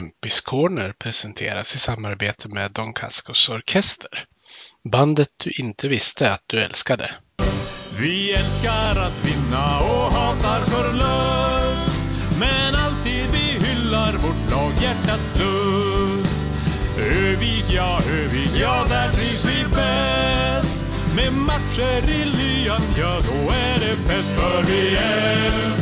Kempis Corner presenteras i samarbete med Don Cascos Orkester. Bandet du inte visste att du älskade. Vi älskar att vinna och hatar förlust Men alltid vi hyllar vårt lag hjärtats lust Övik, ja, Övik, ja, där trivs vi bäst Med matcher i lyan, ja, då är det fett För vi älskar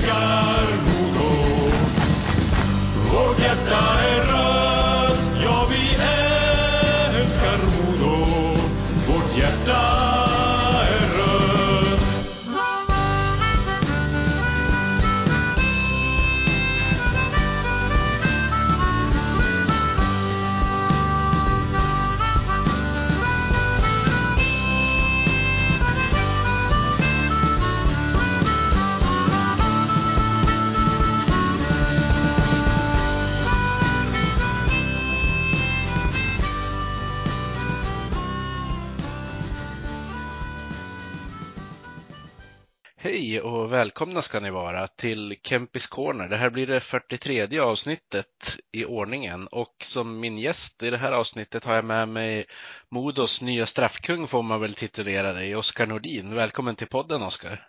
Hej och välkomna ska ni vara till Kempis Corner. Det här blir det 43 avsnittet i ordningen och som min gäst i det här avsnittet har jag med mig Modos nya straffkung får man väl titulera dig, Oskar Nordin. Välkommen till podden Oskar.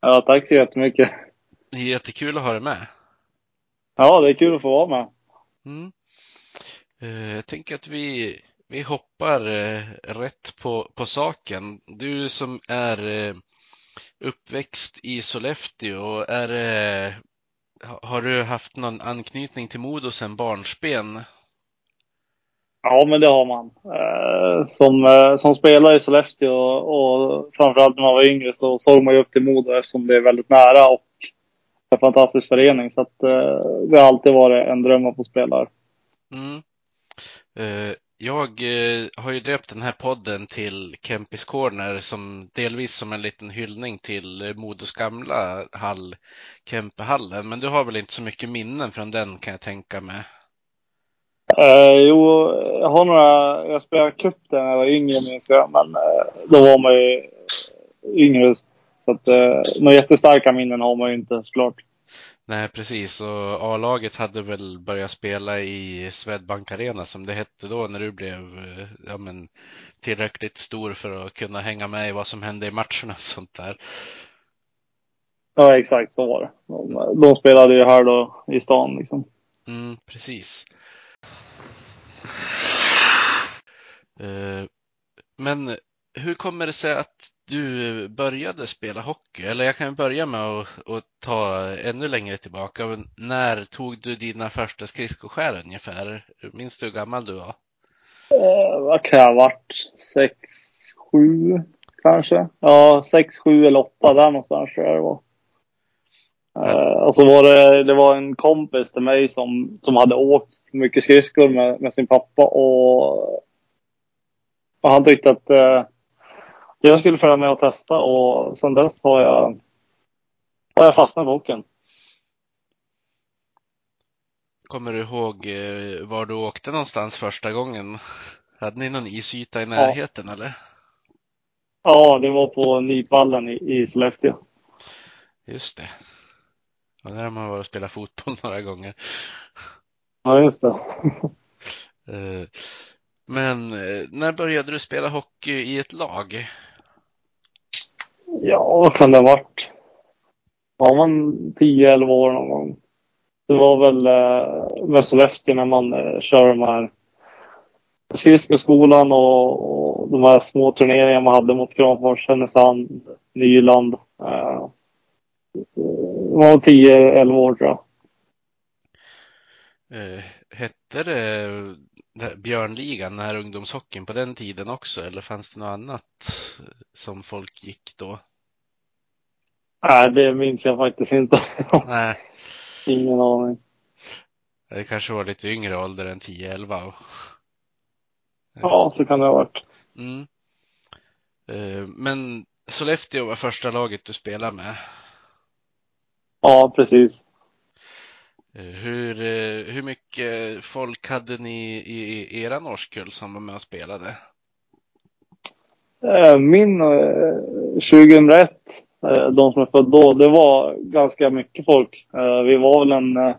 Ja, tack så jättemycket. Det är jättekul att ha dig med. Ja, det är kul att få vara med. Mm. Eh, Jag tänker att vi, vi hoppar eh, rätt på, på saken. Du som är eh, uppväxt i Sollefteå, är, eh, ha- har du haft någon anknytning till Modo sedan barnsben? Ja, men det har man. Eh, som, eh, som spelare i Sollefteå och framförallt när man var yngre så såg man ju upp till Modo eftersom det är väldigt nära och en fantastisk förening. Så att det har alltid varit en dröm att få spela här. Mm. Jag eh, har ju döpt den här podden till Kempis Corner som delvis som en liten hyllning till Modos gamla hall, Kempehallen. Men du har väl inte så mycket minnen från den kan jag tänka mig. Eh, jo, jag har några, jag spelade cup där när jag var yngre minns jag, men eh, då var man ju yngre. Så att eh, några jättestarka minnen har man ju inte såklart. Nej, precis. Och A-laget hade väl börjat spela i Swedbank Arena som det hette då när du blev eh, ja, men, tillräckligt stor för att kunna hänga med i vad som hände i matcherna och sånt där. Ja, exakt så var det. De, de spelade ju här då i stan liksom. Mm, precis. Eh, Men hur kommer det sig att du började spela hockey? Eller jag kan börja med att, att ta ännu längre tillbaka. När tog du dina första skridskoskär ungefär? Minns du hur gammal du var? Eh, vad kan jag ha varit? Sex, sju kanske? Ja, sex, sju eller åtta där någonstans tror jag det var. Eh, och så var det, det var en kompis till mig som, som hade åkt mycket skridskor med, med sin pappa och, och han tyckte att eh, jag skulle följa med och testa och sedan dess har jag, har jag fastnat på hockeyn. Kommer du ihåg eh, var du åkte någonstans första gången? Hade ni någon isyta i närheten eller? Ja, det var på Nypallen i, i Sollefteå. Just det. Och där har man varit och spelat fotboll några gånger. Ja, just det. Eh, Men eh, när började du spela hockey i ett lag? Ja, vad kan det ha varit? Var man 10-11 år någon gång? Det var väl eh, med Sollefteå när man eh, kör de här skridskoskolan och, och de här små turneringarna man hade mot Kramfors, Härnösand, Nyland. Eh, var 10-11 år tror jag. Eh, hette det, Björnligan, den här ungdomshockeyn på den tiden också? Eller fanns det något annat som folk gick då? Nej, det minns jag faktiskt inte. Nej, Ingen aning. det kanske var lite yngre ålder än 10-11. och- Ja, så kan det ha varit. Mm. Eh, Men Sollefteå var första laget du spelade med. Ja, precis. Eh, hur, eh, hur mycket folk hade ni i, i eran årskull som var med och spelade? Eh, min 2001, de som är födda då, det var ganska mycket folk. Vi var väl en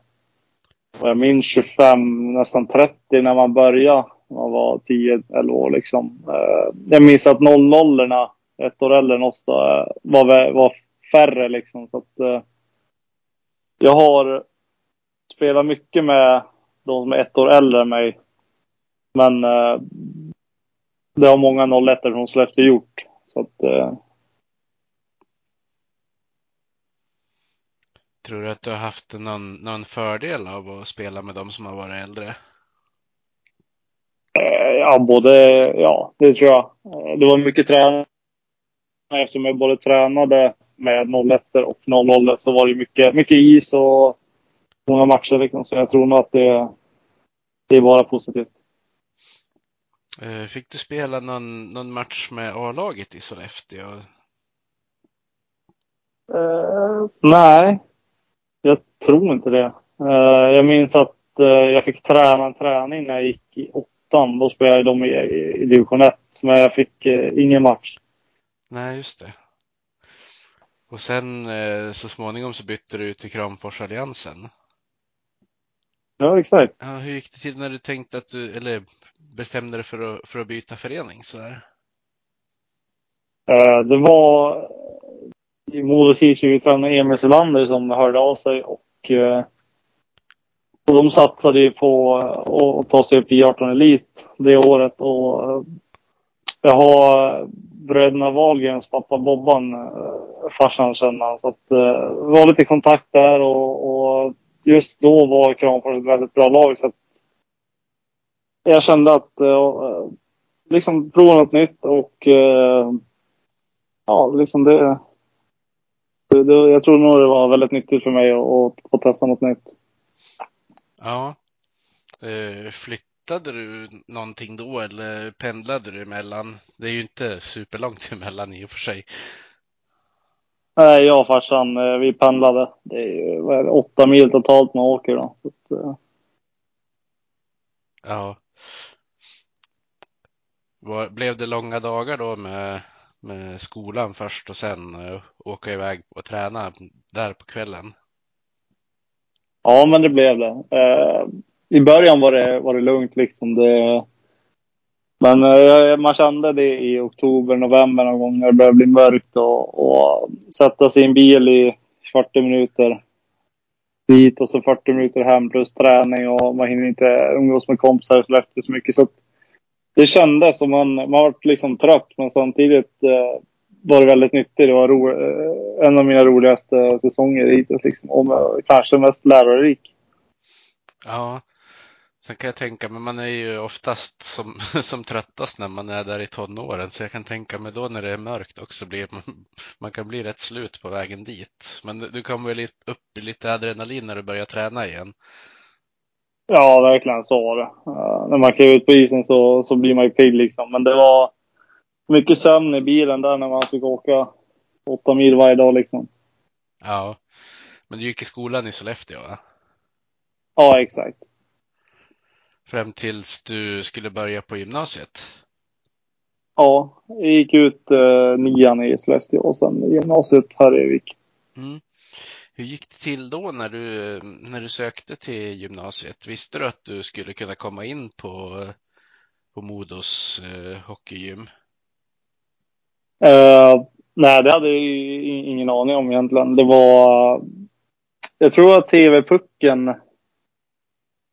vad jag minns 25, nästan 30 när man började. Man var 10-11 år liksom. Jag minns att 00 ett år äldre än oss då, var, var färre liksom. Så att, jag har spelat mycket med de som är ett år äldre än mig. Men det har många 01 från Sollefteå gjort. Så att, Tror du att du har haft någon, någon fördel av att spela med de som har varit äldre? Eh, ja, både, ja, det tror jag. Eh, det var mycket träning. Eftersom jag både tränade med 01 och 00 så var det mycket, mycket is och många matcher liksom. Så jag tror nog att det, det är bara positivt. Eh, fick du spela någon, någon match med A-laget i Sollefteå? Uh, nej, jag tror inte det. Uh, jag minns att uh, jag fick träna en träning när jag gick i åttan. Då spelade de i, i, i division 1. Men jag fick ingen match. Nej, just det. Och sen så småningom så bytte du till Kramforsalliansen. Ja, exakt. Ja, hur gick det till när du tänkte att du, eller bestämde dig för att, för att byta förening sådär? det var Modo C20-tränaren Emil Selander som hörde av sig och, eh, och de satsade ju på att ta sig upp i 18 Elit det året och eh, jag har bröderna Wahlgrens pappa Bobban, eh, farsan känner så att det var lite kontakt där och, och just då var Kramfors ett väldigt bra lag så att jag kände att eh, eh, liksom prova något nytt och eh, ja, liksom det det, jag tror nog det var väldigt nyttigt för mig att, att testa något nytt. Ja. Eh, flyttade du någonting då eller pendlade du emellan? Det är ju inte superlångt emellan i och för sig. Nej, jag och farsan, eh, vi pendlade. Det är ju vad är det, åtta mil totalt man åker då. Att, eh. Ja. Var, blev det långa dagar då med med skolan först och sen uh, åka iväg och träna där på kvällen? Ja, men det blev det. Uh, I början var det, var det lugnt liksom. Det, men eh, man kände det i oktober, november någon gång när det började bli mörkt och, och sätta sig i en bil i 40 minuter dit och så 40 minuter hem plus träning och man hinner inte umgås med kompisar så efter så mycket. Så det kändes som man, man var liksom trött men samtidigt eh, var det väldigt nyttigt. Det var ro, eh, en av mina roligaste säsonger hittills liksom, och kanske mest lärorik. Ja, sen kan jag tänka mig, man är ju oftast som, som tröttast när man är där i tonåren så jag kan tänka mig då när det är mörkt också blir man, man kan bli rätt slut på vägen dit. Men du kommer väl upp i lite adrenalin när du börjar träna igen? Ja, verkligen så var det. Uh, när man klev ut på isen så, så blir man ju pigg liksom. Men det var mycket sömn i bilen där när man fick åka åtta mil varje dag liksom. Ja, men du gick i skolan i Sollefteå va? Ja, exakt. Fram tills du skulle börja på gymnasiet? Ja, jag gick ut uh, nian i Sollefteå och sen gymnasiet här i Vik. Mm. Hur gick det till då när du, när du sökte till gymnasiet? Visste du att du skulle kunna komma in på, på Modos eh, hockeygym? Uh, nej, det hade jag ingen aning om egentligen. Det var... Jag tror att TV-pucken...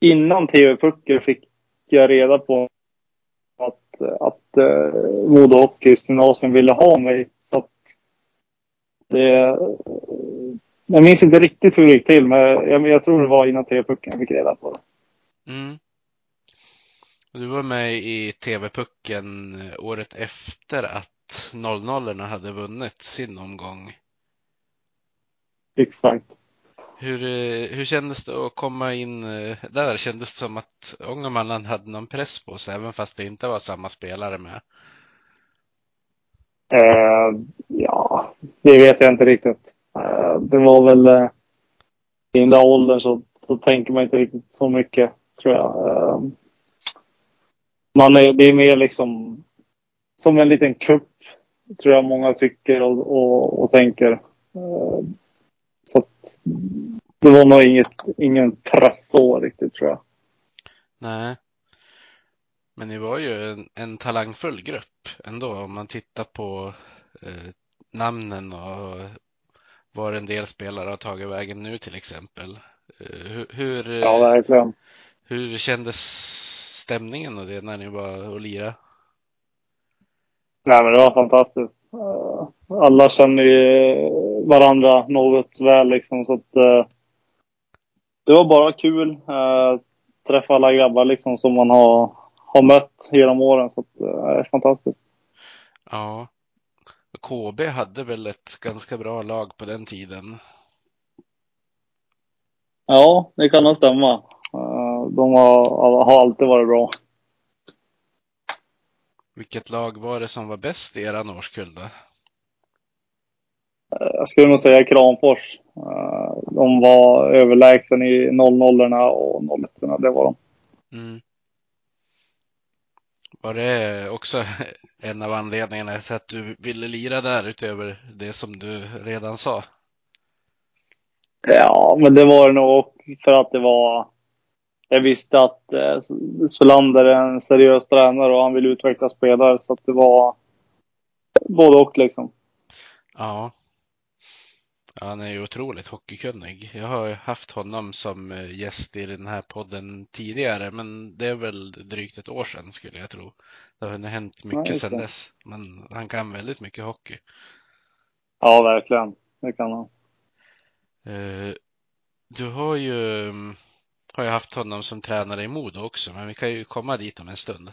Innan TV-pucken fick jag reda på att, att uh, Modo Hockeys gymnasium ville ha mig. Så att det, jag minns inte riktigt hur det gick till, men jag, jag tror det var innan TV-pucken jag fick reda på det. Mm. Du var med i TV-pucken året efter att 00 hade vunnit sin omgång. Exakt. Hur, eh, hur kändes det att komma in eh, där? Kändes det som att Ångermanland hade någon press på sig även fast det inte var samma spelare med? Eh, ja, det vet jag inte riktigt. Eh, det var väl eh, i den där åldern så, så tänker man inte riktigt så mycket tror jag. Eh, man är, det är mer liksom som en liten kupp tror jag många tycker och, och, och tänker. så att, det var nog inget, ingen så riktigt tror jag. Nej. Men ni var ju en, en talangfull grupp ändå om man tittar på eh, namnen och var en del spelare har tagit vägen nu till exempel. Eh, hur, hur, Ja, verkligen. hur kändes stämningen och det när ni var och lirade? Nej, men det var fantastiskt. Eh, Alla känner ju varandra något väl liksom, så att eh, det var bara kul. Uh, träffa alla grabbar liksom som man har, har mött genom åren, så att, eh, det är fantastiskt. Ja. KB hade väl ett ganska bra lag på den tiden. Ja, det kan nog stämma. Eh, De har, har alltid varit bra. Vilket lag var det som var bäst i eran årskull då? Jag skulle nog säga Kramfors. Eh, De var överlägsen i 00 och 01 det var de. Mm. Var det också en av anledningarna till att du ville lira där utöver det som du redan sa? Ja, men det var det nog för att det var... Jag visste att eh, Solander är en seriös tränare och han vill utveckla spelare så att det var både och liksom. Ja. Ja, han är ju otroligt hockeykunnig. Jag har haft honom som eh, gäst i den här podden tidigare, men det är väl drygt ett år sedan skulle jag tro. Det har hänt mycket just sedan dess, men han kan väldigt mycket hockey. Ja, verkligen. Det kan han. Eh, Du har ju, mm, har ju haft honom som tränare i Modo också, men vi kan ju komma dit om en stund.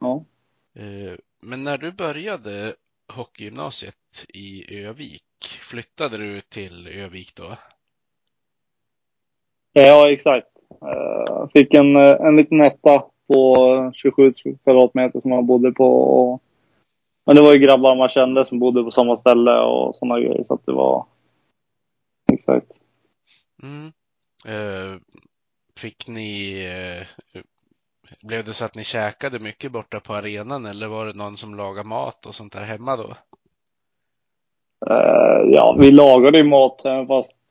Ja. Eh, Men när du började hockeygymnasiet i Övik, flyttade du till Övik då? Ja, exakt. Jag fick en, eh, en liten etta på 27 kvadratmeter som jag bodde på. Men det var ju grabbar man kände som bodde på samma ställe och sådana grejer. Så att det var... Exakt. Mm. Eh, Fick ni, eh, blev det så att ni käkade mycket borta på arenan eller var det någon som lagade mat och sånt där hemma då? Eh, ja, vi lagade ju mat fast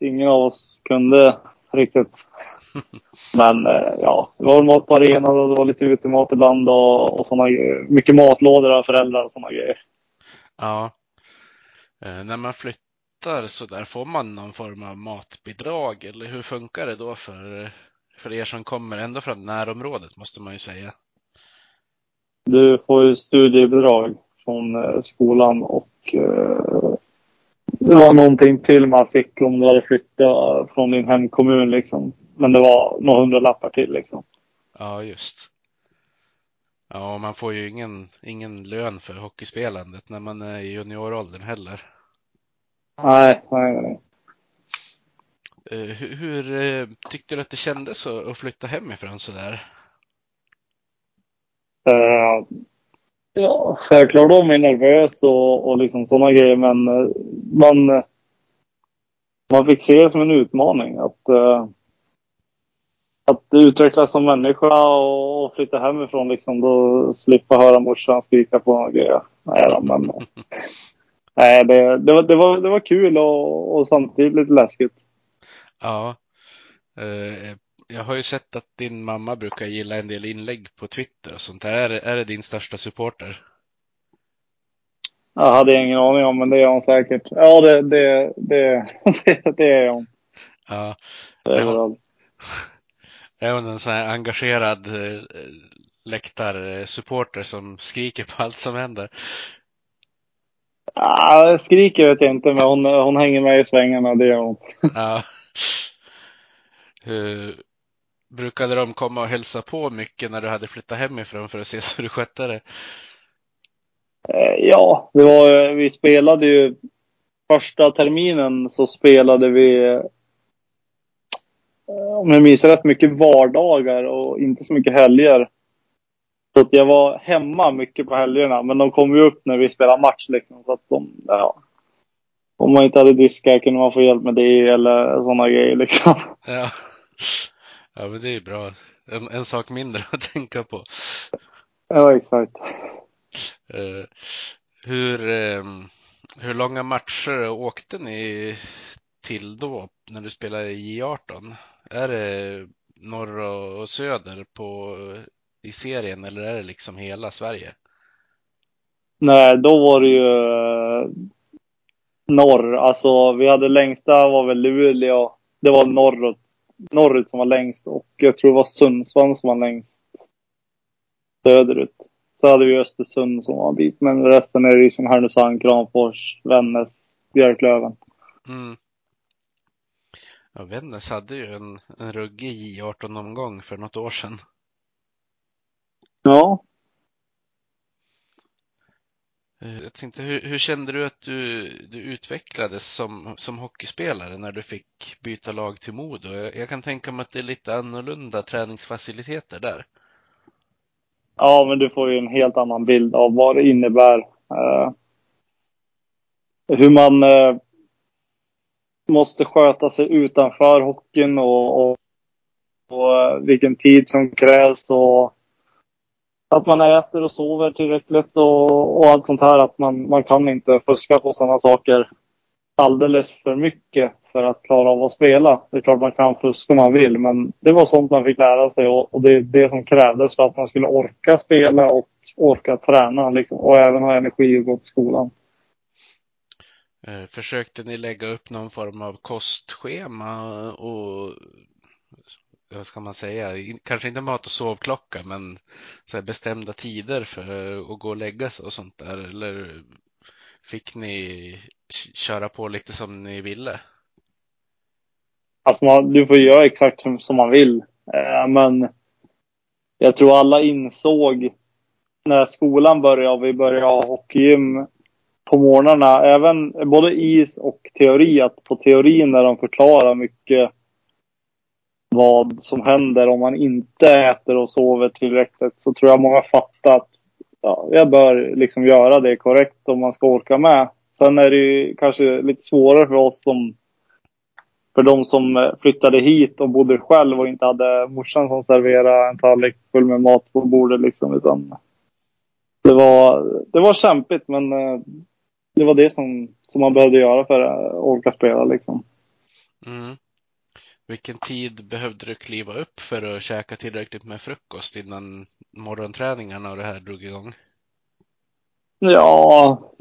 ingen av oss kunde riktigt. Men eh, ja, det var mat på arenan och det var lite utemat ibland och, och sådana. Mycket matlådor av föräldrar och sådana grejer. Ja. Eh, När man flyttar så där får man någon form av matbidrag eller hur funkar det då för, för er som kommer ändå från närområdet måste man ju säga. Du får ju studiebidrag från skolan och det var någonting till man fick om du hade flyttat från din hemkommun liksom. Men det var några hundralappar till liksom. Ja, just. Ja, och man får ju ingen, ingen lön för hockeyspelandet när man är i junioråldern heller. Nej, nej, nej. Eh, Hur, hur eh, tyckte du att det kändes att flytta hemifrån sådär? Eh, ja, självklart var man nervös och, och liksom sådana grejer, men eh, man, eh, man fick se det som en utmaning att, eh, att utvecklas som människa och, och flytta hemifrån liksom. Då slippa höra morsan skrika på några grejer. Nej, då, men, nej det, det, var, det, var, det var kul och, och samtidigt lite läskigt. Ja. Eh, Jag har ju sett att din mamma brukar gilla en del inlägg på Twitter och sånt där. Är är det din största supporter? Jag hade ingen aning om, men det är hon säkert. Ja, det, det, det, det, är hon. Ja. Det är Ja. hon. Är hon en sån här engagerad eh, läktarsupporter som skriker på allt som händer? Ah, skriker vet jag inte, men hon, hon hänger med i svängarna, det gör hon. Ja. Hur, brukade de komma och hälsa på mycket när du hade flyttat hemifrån för att se hur du skötte det? Eh, Ja, det var, vi spelade ju första terminen så spelade vi eh, om jag minns rätt mycket vardagar och inte så mycket helger. Så att jag var hemma mycket på helgerna, men de kom ju upp när vi spelade match liksom. Så att de, ja. Om man inte hade diskar kunde man få hjälp med det eller sådana grejer liksom. Ja. Ja, men det är bra. En, en sak mindre att tänka på. Ja, exakt. Eh, hur, eh, hur långa matcher åkte ni till då när du spelade i J18? Är det norr och söder på, i serien eller är det liksom hela Sverige? Nej, då var det ju eh, norr. Alltså vi hade längsta var väl Luleå. Det var norrut, norrut som var längst och jag tror det var Sundsvall som var längst söderut. Så hade vi Östersund som var en bit, men resten är det som Härnösand, Kramfors, Vännäs, Björklöven. Mm. Ja, Vännäs hade ju en, en ruggig J18-omgång för något år sedan. Ja, Jag tänkte, hur, hur kände du att du, du utvecklades som, som hockeyspelare när du fick byta lag till Modo? Jag, jag kan tänka mig att det är lite annorlunda träningsfaciliteter där. ja, men du får ju en helt annan bild av vad det innebär. Eh, hur man eh, måste sköta sig utanför hockeyn och, och, och eh, vilken tid som krävs och att man äter och sover tillräckligt och, och allt sånt här. Att man, man kan inte fuska på sådana saker alldeles för mycket för att klara av att spela. Det är klart man kan fuska om man vill, men det var sånt man fick lära sig och, och det är det som krävdes för att man skulle orka spela och orka träna liksom, och även ha energi att gå till skolan. Eh, försökte ni lägga upp någon form av kostschema och vad ska man säga, kanske inte mat och sovklocka, men så här bestämda tider för att gå och lägga sig och sånt där? Eller fick ni köra på lite som ni ville? Alltså man, du får göra exakt som, man vill. Eh, men jag tror alla insåg när skolan började och vi började ha hockeygym på morgnarna, även både is och teori, att på teorin när de förklarar mycket vad som händer om man inte äter och sover tillräckligt så tror jag många fattar att ja, jag bör liksom göra det korrekt om man ska orka med. Sen är det ju kanske lite svårare för oss som för de som eh, flyttade hit och bodde själv och inte hade morsan som serverade en tallrik full med mat på bordet liksom. Utan det var, det var kämpigt men eh, det var det som, som man behövde göra för att orka spela liksom. Mm. Vilken tid behövde du kliva upp för att käka tillräckligt med frukost innan morgonträningarna och det här drog igång? Ja,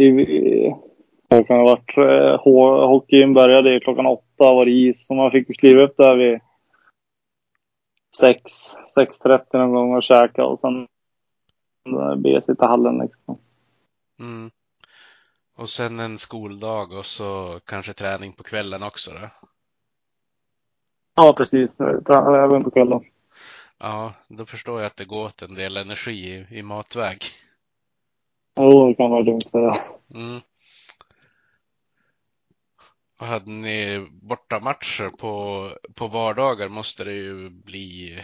vad kan det ha varit? Eh, ho- Hockeyn började klockan åtta var det is så man fick kliva upp där vid sex, 6.30 någon gång och käka och sen eh, be sitta i hallen liksom. Mm. Och sen en skoldag och så kanske träning på kvällen också då? Ja, precis. Även på kvällen. Ja, då förstår jag att det går åt en del energi i, i matväg. Jo, det kan man lugnt säga. Mm. Och hade ni bortamatcher på, på vardagar måste det ju bli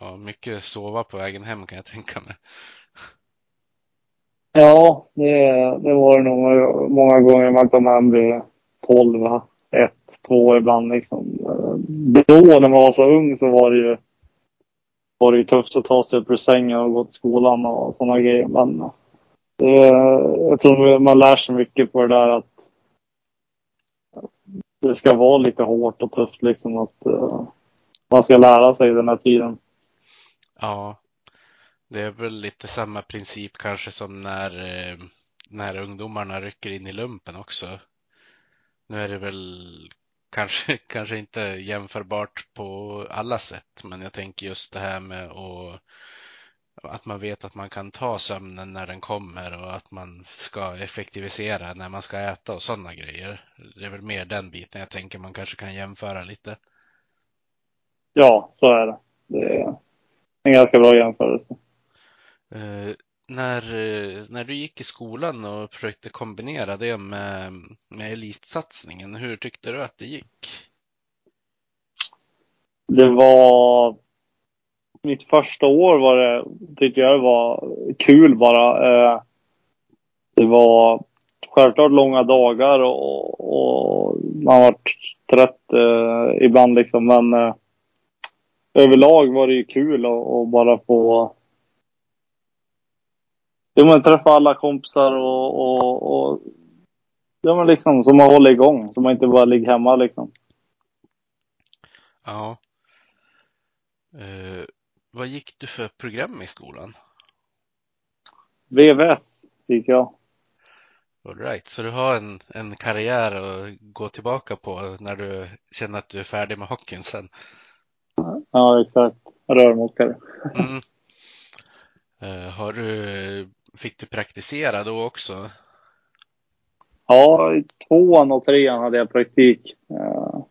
ja, mycket sova på vägen hem kan jag tänka mig. Ja, det, det var det nog många gånger man kom hem vid 12, 1, 2 ibland liksom. Då när man var så ung så var det ju, var det ju tufft att ta sig upp ur sängen och gå till skolan och sådana grejer. Men eh, det, jag tror man lär sig mycket på det där att det ska vara lite hårt och tufft liksom. Att uh, man ska lära sig den här tiden. Ja, det är väl lite samma princip kanske som när, eh, när ungdomarna rycker in i lumpen också. Nu är det väl kanske, kanske inte jämförbart på alla sätt, men jag tänker just det här med att, att man vet att man kan ta sömnen när den kommer och att man ska effektivisera när man ska äta och sådana grejer. Det är väl mer den biten jag tänker man kanske kan jämföra lite. Ja, så är det. Det är en ganska bra jämförelse. När, eh, när du gick i skolan och försökte kombinera det med, med elitsatsningen, hur tyckte du att det gick? Det var... Mitt första år var det, tyckte jag det var kul bara. Eh, det var självklart långa dagar och, och man var trött eh, ibland liksom. Men eh, överlag var det ju kul att bara få Jo, men träffa alla kompisar och, och, och ja, men liksom som att hålla igång. Så man inte bara ligger hemma liksom. Ja. Eh, vad gick du för program i skolan? VVS gick jag. All right, så du har en, en karriär att gå tillbaka på när du känner att du är färdig med hockeyn sen. Ja, exakt. Rörmokare. Mm. Eh, har du, fick du praktisera då också? Ja, i tvåan och trean hade jag praktik. Eh,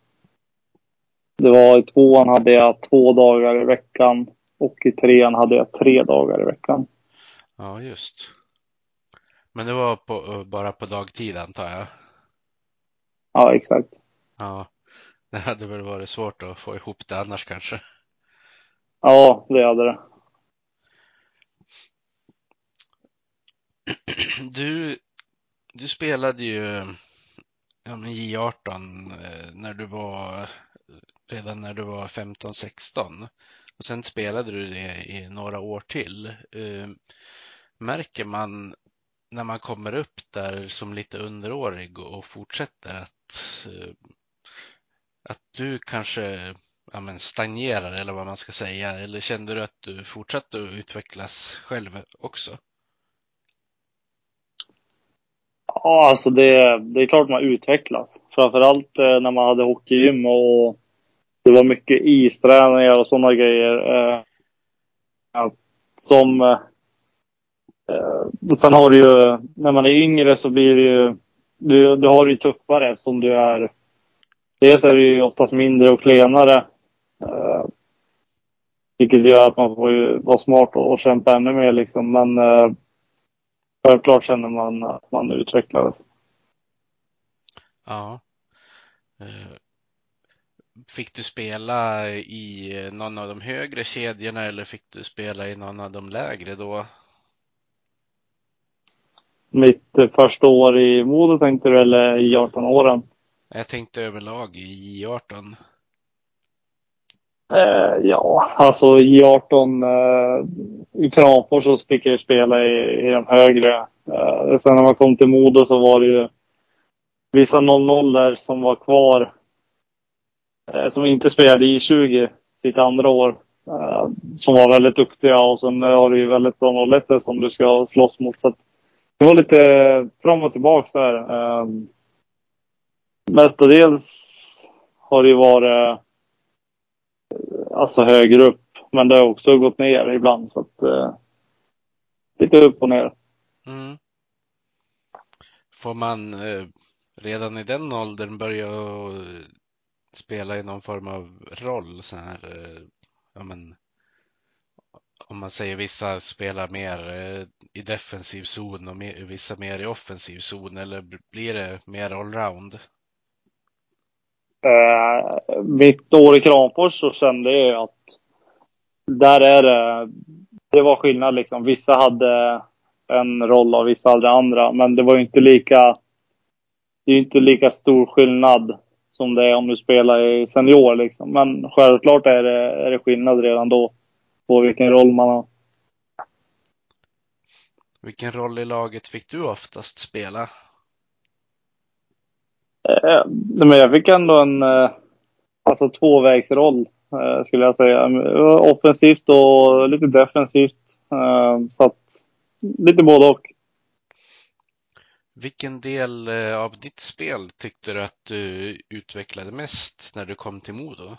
Det var i tvåan hade jag två dagar i veckan och i trean hade jag tre dagar i veckan. Ja, just. Men det var på, bara på dagtid antar jag? Ja, exakt. Ja, det hade väl varit svårt att få ihop det annars kanske. Ja, det hade det. Du, du spelade ju ja, men J18 eh, när du var redan när du var 15-16 och sen spelade du det i några år till. Eh, Märker man när man kommer upp där som lite underårig och fortsätter att, eh, att du kanske ja, men stagnerar eller vad man ska säga? Eller kände du att du fortsatte att utvecklas själv också? Ja, alltså det, det är klart man utvecklas. Framförallt eh, när man hade hockeygym och det var mycket isträningar och sådana grejer. Eh, som... Eh, eh, sen har du ju, när man är yngre så blir det ju... Du, du har det ju tuffare eftersom du är... Dels är du ju oftast mindre och klenare. Eh, vilket gör att man får ju vara smart och, och kämpa ännu mer liksom. Men eh, självklart känner man att man utvecklades. Ja. Eh, Fick du spela i någon av de högre kedjorna eller fick du spela i någon av de lägre då? Mitt eh, första år i Modo tänkte du, eller i 18 åren? Jag tänkte överlag i J18. Eh, ja, alltså J18 eh, i Kramfors så fick jag spela i, i de högre. Eh, sen när man kom till Modo så var det ju vissa 0-0 där som var kvar. Eh, som inte spelade i 20 sitt andra år. Eh, som var väldigt duktiga och sen har du ju väldigt bra 01 som du ska slåss mot. Så att det var lite fram och tillbaka så här. Eh, mestadels har det ju varit alltså högre upp. Men det har också gått ner ibland. Så att, eh, lite upp och ner. Mm. Får man eh, redan i den åldern börja eh, spela i någon form av roll så här, eh, ja men om man säger vissa spelar mer eh, i defensiv zon och mer, vissa mer i offensiv zon eller blir det mer allround? Eh, mitt år i Kramfors så kände jag att där är det, det var skillnad liksom. Vissa hade en roll och vissa hade andra. Men det var ju inte lika, det är inte lika stor skillnad som det är om du spelar i senior liksom. Men självklart är det, är det skillnad redan då på vilken roll man har. Vilken roll i laget fick du oftast spela? Eh, men jag fick ändå en eh, alltså tvåvägsroll eh, skulle jag säga. Offensivt och lite defensivt. Eh, så att lite både och. Vilken del av ditt spel tyckte du att du utvecklade mest när du kom till Modo?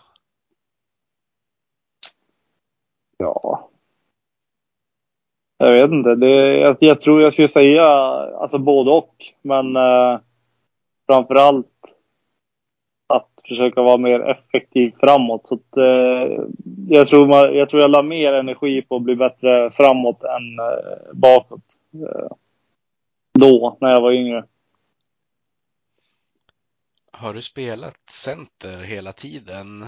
Ja. Jag vet inte. Det, jag, jag tror jag skulle säga alltså både och. Men eh, framför allt att försöka vara mer effektiv framåt. Så att, eh, jag, tror man, jag tror jag la mer energi på att bli bättre framåt än eh, bakåt. Eh, då, när jag var yngre. Har du spelat center hela tiden?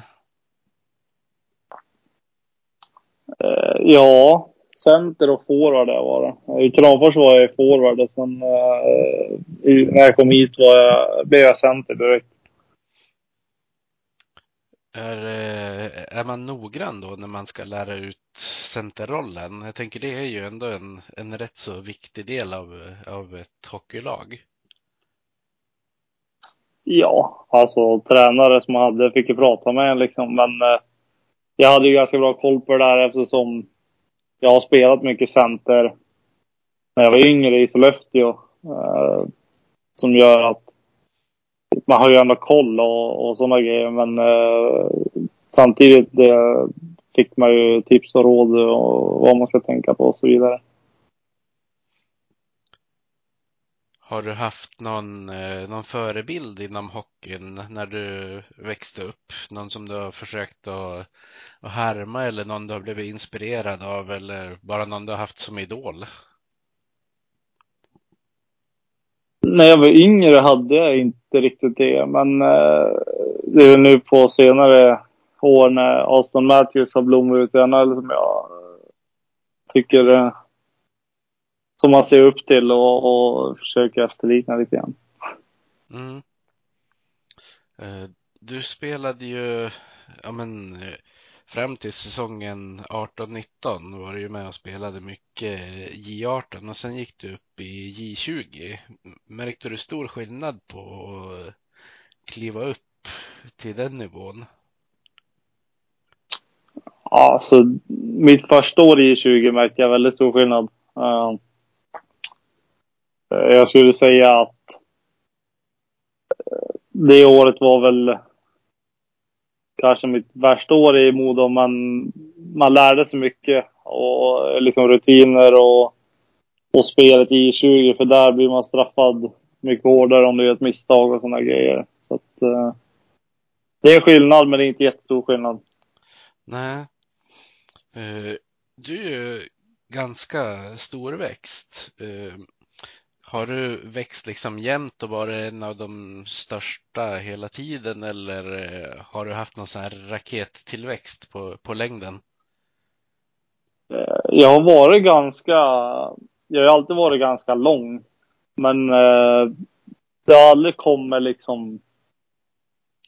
Eh, ja, center och forward har jag varit. I Kramfors var jag forward och sen eh, när jag kom hit var jag, blev jag center direkt. Är, eh, är man noggrann då när man ska lära ut centerrollen? Jag tänker det är ju ändå en, en rätt så viktig del av, av ett hockeylag. Ja, alltså tränare som man hade fick ju prata med en liksom. Men eh, jag hade ju ganska bra koll på det där eftersom jag har spelat mycket center när jag var yngre i Sollefteå. Eh, som gör att man har ju ändå koll och, och sådana grejer. Men eh, samtidigt det fick man ju tips och råd och vad man ska tänka på och så vidare. Har du haft någon, eh, någon förebild inom hockeyn när du växte upp? Någon som du har försökt att, att härma eller någon du har blivit inspirerad av eller bara någon du har haft som idol? När jag var yngre hade jag inte riktigt det, men eh, det är nu på senare år när Aston Matthews har blommat ut i NHL som jag tycker eh, som man ser upp till och, och försöker efterlikna lite grann. Mm. Eh, Du spelade ju, ja men eh, fram till säsongen 18-19 var du ju med och spelade mycket J18 och sen gick du upp i J20. Märkte du stor skillnad på att kliva upp till den nivån? Ja, alltså mitt första år i 20 märkte jag väldigt stor skillnad. Eh, jag skulle säga att eh, det året var väl kanske mitt värsta år i Modo. Man, man lärde sig mycket och eh, liksom rutiner och, och spelet i 20 för där blir man straffad mycket hårdare om du gör ett misstag och sådana grejer. Så att, eh, det är skillnad, men det är inte jättestor skillnad. Nej. Du är ju ganska storväxt. Har du växt liksom jämnt och varit en av de största hela tiden eller eh, har du haft någon sån här rakettillväxt på, på längden? Eh, Jag har varit ganska, jag har alltid varit ganska lång. Men eh, det har aldrig kommit liksom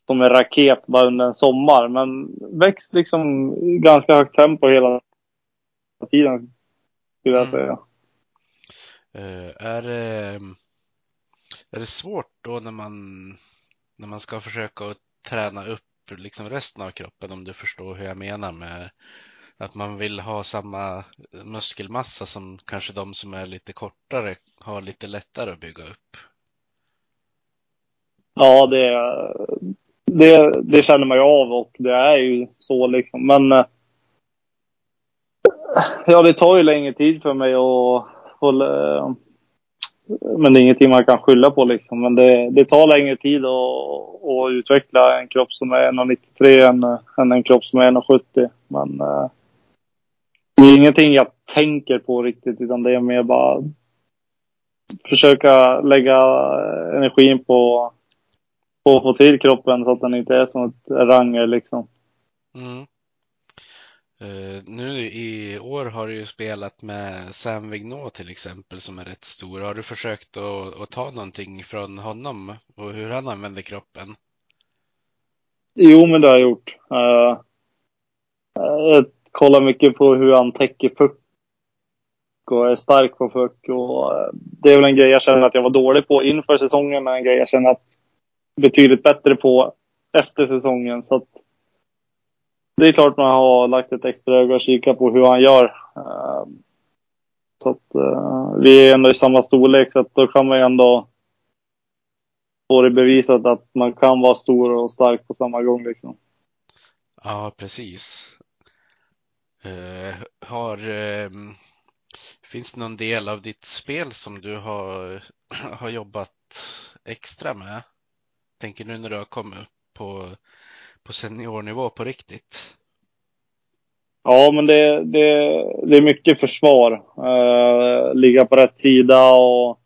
som en raket bara under en sommar. Men växt liksom ganska högt tempo hela tiden. Skulle jag Mm. säga. Eh, Eh, är det, är det svårt då när man, när man ska försöka att träna upp liksom resten av kroppen om du förstår hur jag menar med att man vill ha samma muskelmassa som kanske de som är lite kortare har lite lättare att bygga upp. Ja, det, det, det känner man ju av och det är ju så liksom. Men eh, ja, det tar ju längre tid för mig att håller, eh, Men det är ingenting man kan skylla på liksom. Men det, det tar längre tid att, att utveckla en kropp som är 1,93 än, än en kropp som är 1,70. Men eh, det är ingenting jag tänker på riktigt utan det är mer bara försöka lägga energin på, på att få till kroppen så att den inte är som ett ranger liksom. Mm. Uh, nu i år har du ju spelat med Sam Vignot till exempel som är rätt stor. Har du försökt att, att ta någonting från honom och hur han använder kroppen? Jo, men det har jag gjort. Uh, jag kollar mycket på hur han täcker puck och är stark på puck. Och, det är väl en grej jag känner att jag var dålig på inför säsongen, men en grej jag känner att betydligt bättre på efter säsongen. Så att det är klart man har lagt ett extra öga och kika på hur han gör. Ehm, så att eh, vi är ändå i samma storlek, så att då kan man ju ändå få det bevisat att man kan vara stor och stark på samma gång liksom. Ja, precis. Uh, har, uh, finns det någon del av ditt spel som du har, har jobbat extra med? Tänker nu när du har kommit upp på, på seniornivå på riktigt? Ja, men det, det, det är mycket försvar. Eh, ligga på rätt sida och,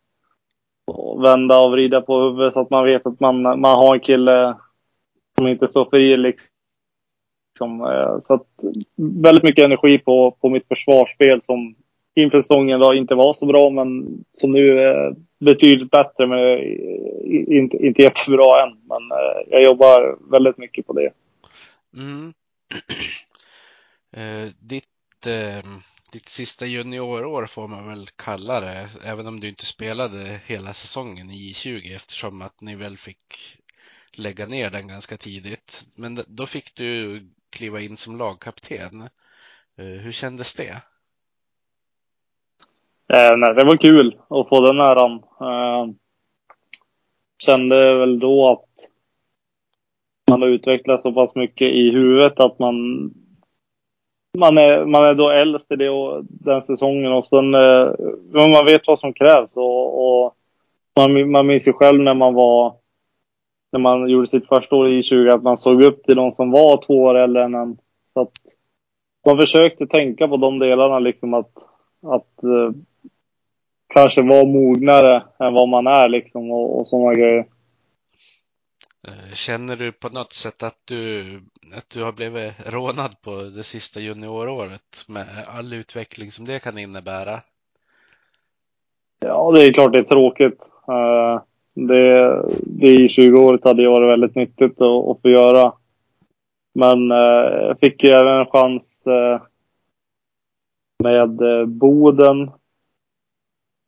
och vända och vrida på huvudet så att man vet att man, man har en kille som inte står fri. Liksom. Eh, så att väldigt mycket energi på, på mitt försvarsspel som inför säsongen då inte var så bra, men som nu är betydligt bättre. Men inte, inte jättebra än. Men eh, jag jobbar väldigt mycket på det. Mm. Eh, ditt, eh, ditt sista juniorår får man väl kalla det, även om du inte spelade hela säsongen i 20 eftersom att ni väl fick lägga ner den ganska tidigt. Men då fick du kliva in som lagkapten. Eh, hur kändes det? Eh, nej, det var kul att få den äran. Eh, kände väl då att man har utvecklats så pass mycket i huvudet att man man är, man är då äldst i det och den säsongen och sen eh, man vet vad som krävs och, och man, man minns ju själv när man var när man gjorde sitt första år i 20 att man såg upp till de som var två år äldre än en. Så att man försökte tänka på de delarna liksom att, att eh, kanske vara mognare än vad man är liksom och, och sådana grejer. Eh, känner du på något sätt att du, att du har blivit rånad på det sista junioråret med all utveckling som det kan innebära? Ja, det är klart det är tråkigt. Eh, det, det i 20-året hade ju varit väldigt nyttigt att, att få göra. Men eh, jag fick ju även en chans med Boden.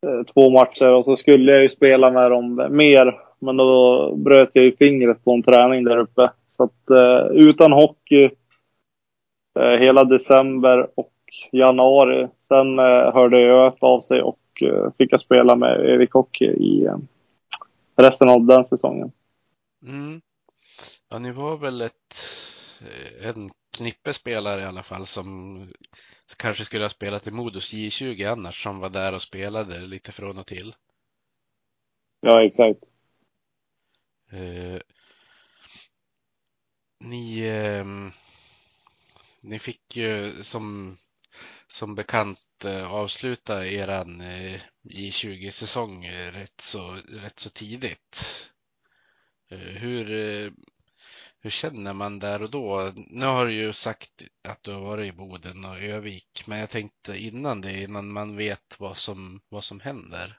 Eh, två matcher och så skulle jag ju spela med dem mer men då bröt jag ju fingret på en träning där uppe. Så att eh, utan hockey eh, hela december och januari. Sen eh, hörde ÖF av sig och eh, fick jag spela med Evik Hockey i eh, resten av den säsongen. Mm. Ja, ni var väl ett, eh, en knippe spelare i alla fall som kanske skulle ha spelat i Modos J20 annars som var där och spelade lite från och till. Ja, exakt. Eh, ni, eh, ni fick ju som, som bekant eh, avsluta eran eh, J20-säsong rätt så, rätt så tidigt. Eh, hur, eh, hur känner man där och då? Nu har du ju sagt att du har varit i Boden och Övik, men jag tänkte innan det, innan man vet vad som, vad som händer.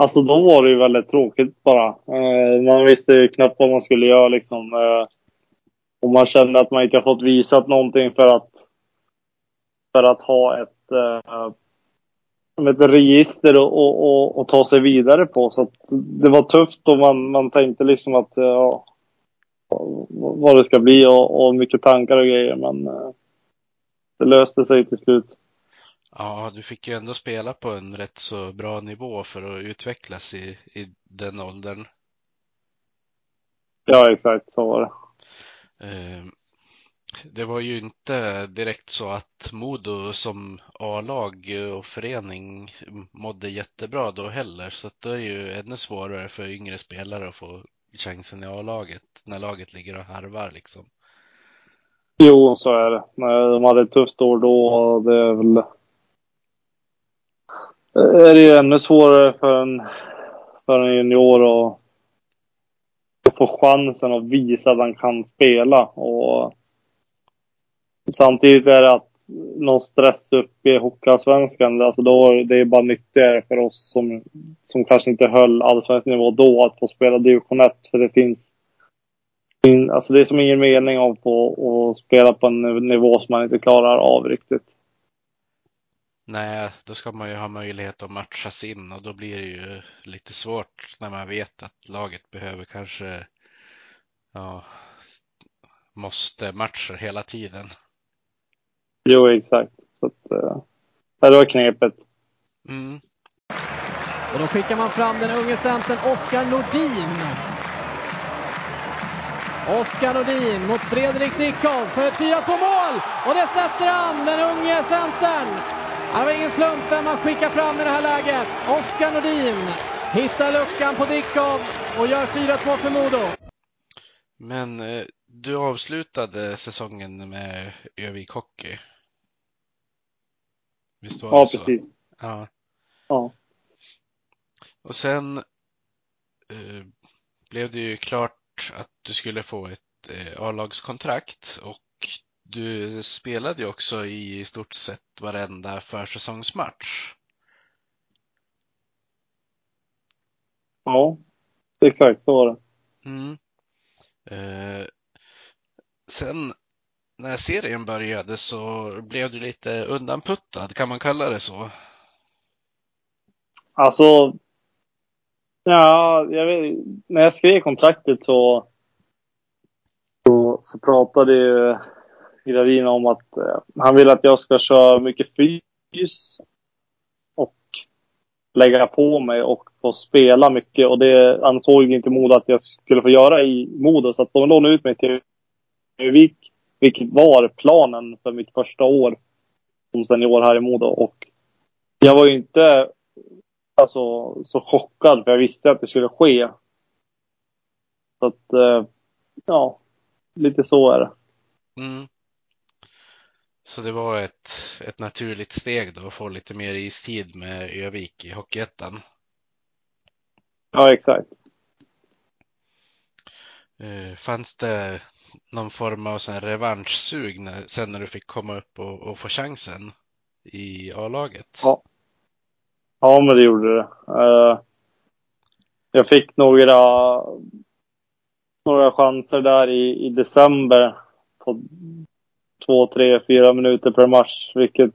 Alltså då var det ju väldigt tråkigt bara. Eh, man visste ju knappt vad man skulle göra liksom. Eh, och man kände att man inte har fått visat någonting för att, för att ha ett, eh, ett register och, och, och, och, ta sig vidare på. Så det var tufft och man, man tänkte liksom att ja, vad det ska bli och, och mycket tankar och grejer. Men eh, det löste sig till slut. Ja, du fick ju ändå spela på en rätt så bra nivå för att utvecklas i, i den åldern. Ja, exakt så var det. Det var ju inte direkt så att Modo som A-lag och förening mådde jättebra då heller, så att då är det ju ännu svårare för yngre spelare att få chansen i A-laget när laget ligger och harvar liksom. Jo, så är det. De hade ett tufft år då och det är väl är det ju ännu svårare för en, för en junior att, att få chansen att visa att han kan spela. Och samtidigt är det att någon stress upp i Hockeyallsvenskan, alltså då, det är bara nyttigare för oss som, som kanske inte höll allsvensk nivå då att få spela division 1. För det finns Alltså det är som ingen mening av att spela på en nivå som man inte klarar av riktigt. Nej, då ska man ju ha möjlighet att matchas in och då blir det ju lite svårt när man vet att laget behöver kanske ja, måste-matcher hela tiden. Jo, exakt. Så att, uh, det var knepet. Mm. Och då skickar man fram den unge centern Oskar Nordin. Oskar Nordin mot Fredrik Dickov för ett 4-2 mål! Och det sätter han, den unge centern! Det var ingen slump vem man skickar fram i det här läget. Oskar Nordin hittar luckan på Dickov och gör 4-2 för Modo. Men eh, du avslutade säsongen med Övik Hockey. Visst var ja, det så? Precis. Ja, Ja. Och sen eh, blev det ju klart att du skulle få ett eh, A-lagskontrakt och du spelade ju också i stort sett varenda försäsongsmatch. Ja, exakt så var det. Mm. Eh, sen när serien började så blev du lite undanputtad, kan man kalla det så? Alltså, Ja, jag vet, när jag skrev kontraktet så, så, så pratade ju Gradin om att eh, han vill att jag ska köra mycket fys och lägga på mig och få spela mycket. Och det ansåg inte Modo att jag skulle få göra i Modo. Så att de lånade ut mig till Övik, vilket var planen för mitt första år som senior här i Modo. Och jag var ju inte alltså, så chockad för jag visste att det skulle ske. Så att, eh, ja, lite så är det. Mm. Så det var ett, ett naturligt steg då att få lite mer istid med Övik i Hockeyettan. Ja, exakt. Eh, fanns det någon form av sån revanschsug när, sen när du fick komma upp och, och få chansen i A-laget? Ja. Ja, men det gjorde det. Eh, jag fick några, några chanser där i, i december på två, tre, fyra minuter per match, vilket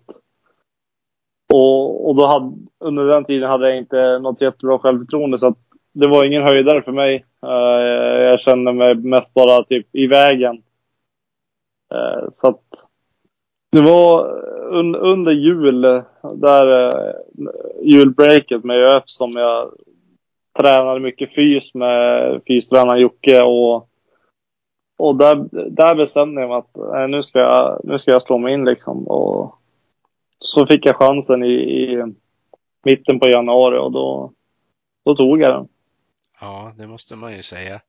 och, och då hade, under den tiden hade jag inte något jättebra självförtroende så att det var ingen höjdare för mig. Uh, jag kände mig mest bara typ i vägen. Uh, så att det var un, under jul, där uh, julbreaket med ÖF som jag tränade mycket fys med fystränaren Jocke och och där, där bestämde jag mig att äh, nu, ska jag, nu ska jag slå mig in liksom. Och så fick jag chansen i, i mitten på januari och då, då tog jag den. Ja, det måste man ju säga.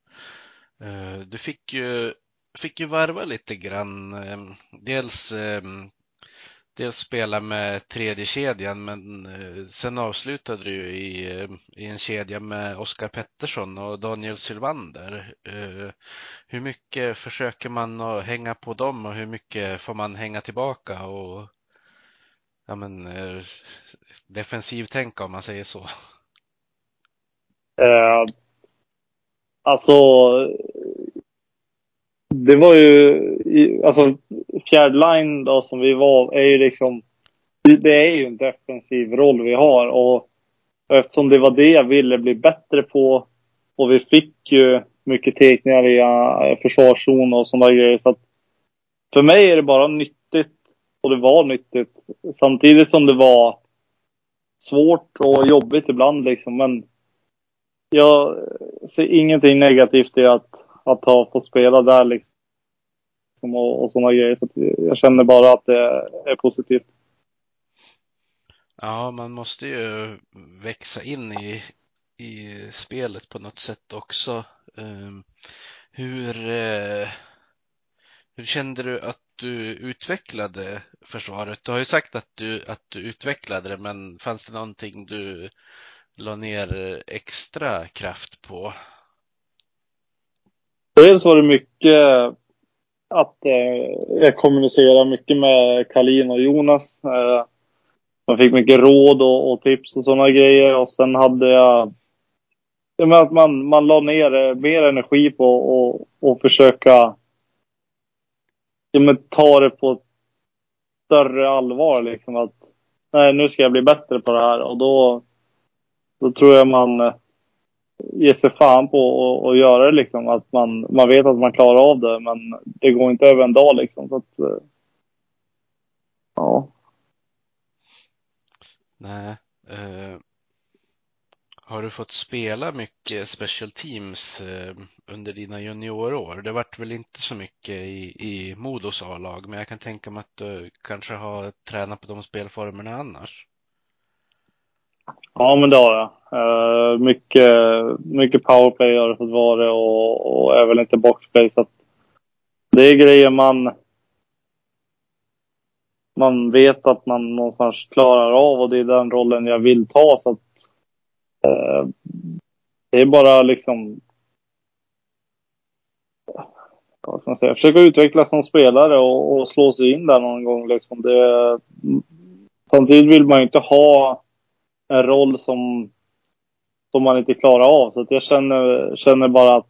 Eh, du fick ju, fick ju varva lite grann. Ehm, dels ehm, dels spela med tredje kedjan men eh, sen avslutade du i, eh, i en kedja med Oskar Pettersson och Daniel Sylvander. Hur mycket försöker man att hänga på dem och hur mycket får man hänga tillbaka och ja men defensivtänka om man säger så? Eh, alltså det var ju, alltså fjärde line då som vi var, är ju liksom, det är ju en defensiv roll vi har och eftersom det var det jag ville bli bättre på och vi fick ju mycket teckningar via försvarszon och sådana grejer så att för mig är det bara nyttigt och det var nyttigt. Samtidigt som det var svårt och jobbigt ibland liksom men jag ser ingenting negativt i att att ha fått spela där liksom. Och, och sådana grejer. Så jag känner bara att det är positivt. Ja, man måste ju växa in i, i spelet på något sätt också. Um, hur, uh, hur kände du att du utvecklade försvaret? Du har ju sagt att du, att du utvecklade det, men fanns det någonting du la ner eh, extra kraft på? Dels var det mycket att eh, jag kommunicerar mycket med Kalin och Jonas. Eh, jag fick mycket råd och, och tips och sådana grejer. Och sen hade jag... Jag menar att man, man la ner eh, mer energi på och, och försöka ja, men, ta det på större allvar. Liksom att nej, nu ska jag bli bättre på det här. Och då, då tror jag man eh, ger sig fan på att och göra det liksom. Att man, man vet att man klarar av det men det går inte över en dag liksom. Så att, eh, ja. Nej. Uh, har du fått spela mycket special teams uh, under dina juniorår? Det vart väl inte så mycket i, i Modos A-lag men jag kan tänka mig att du kanske har tränat på de spelformerna annars? Ja, men det har jag. Uh, mycket, mycket powerplay har det fått vara och, och även lite boxplay. Så det är grejer man, man vet att man någonstans klarar av och det är den rollen jag vill ta. Så att, uh, det är bara liksom vad ska man säga, försöka utvecklas som spelare och, och slå sig in där någon gång. Liksom. Det, samtidigt vill man ju inte ha en roll som, som man inte klarar av. Så jag känner, känner bara att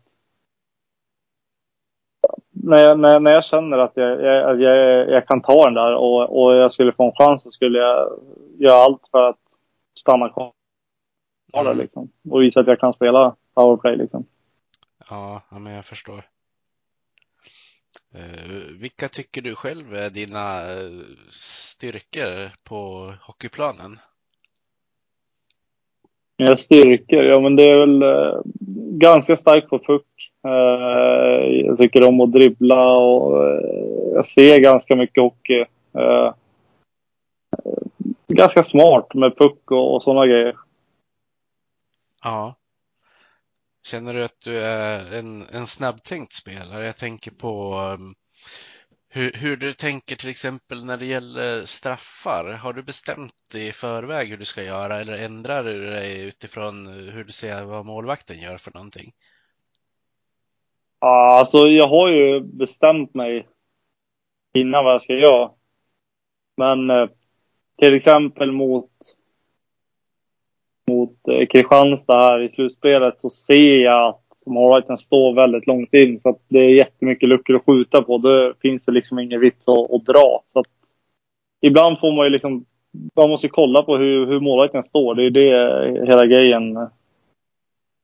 när jag, när, när jag känner att jag, jag, jag, jag kan ta den där och, och jag skulle få en chans så skulle jag göra allt för att stanna kvar det Mm. liksom. Och visa att jag kan spela powerplay liksom. Ja, ja, men jag förstår. Eh, vilka tycker du själv är dina eh, styrkor på hockeyplanen? Mina styrkor, ja men det är väl eh, ganska stark på puck. Eh, jag tycker om att dribbla och eh, jag ser ganska mycket hockey. Eh, eh ganska smart med puck och, och sådana grejer. Ja. Känner du att du är en, en snabbtänkt spelare? Jag tänker på um, hur, hur du tänker till exempel när det gäller straffar. Har du bestämt dig i förväg hur du ska göra eller ändrar du dig utifrån hur du ser vad målvakten gör för någonting? Ja, alltså jag har ju bestämt mig innan vad jag ska göra. Men eh, till exempel mot mot eh, Kristianstad här i slutspelet så ser jag att målvakten står väldigt långt in så att det är jättemycket luckor att skjuta på. Då finns det liksom ingen vits att, att dra. Så att ibland får man ju liksom, man måste kolla på hur, hur målvakten står. Det är det hela grejen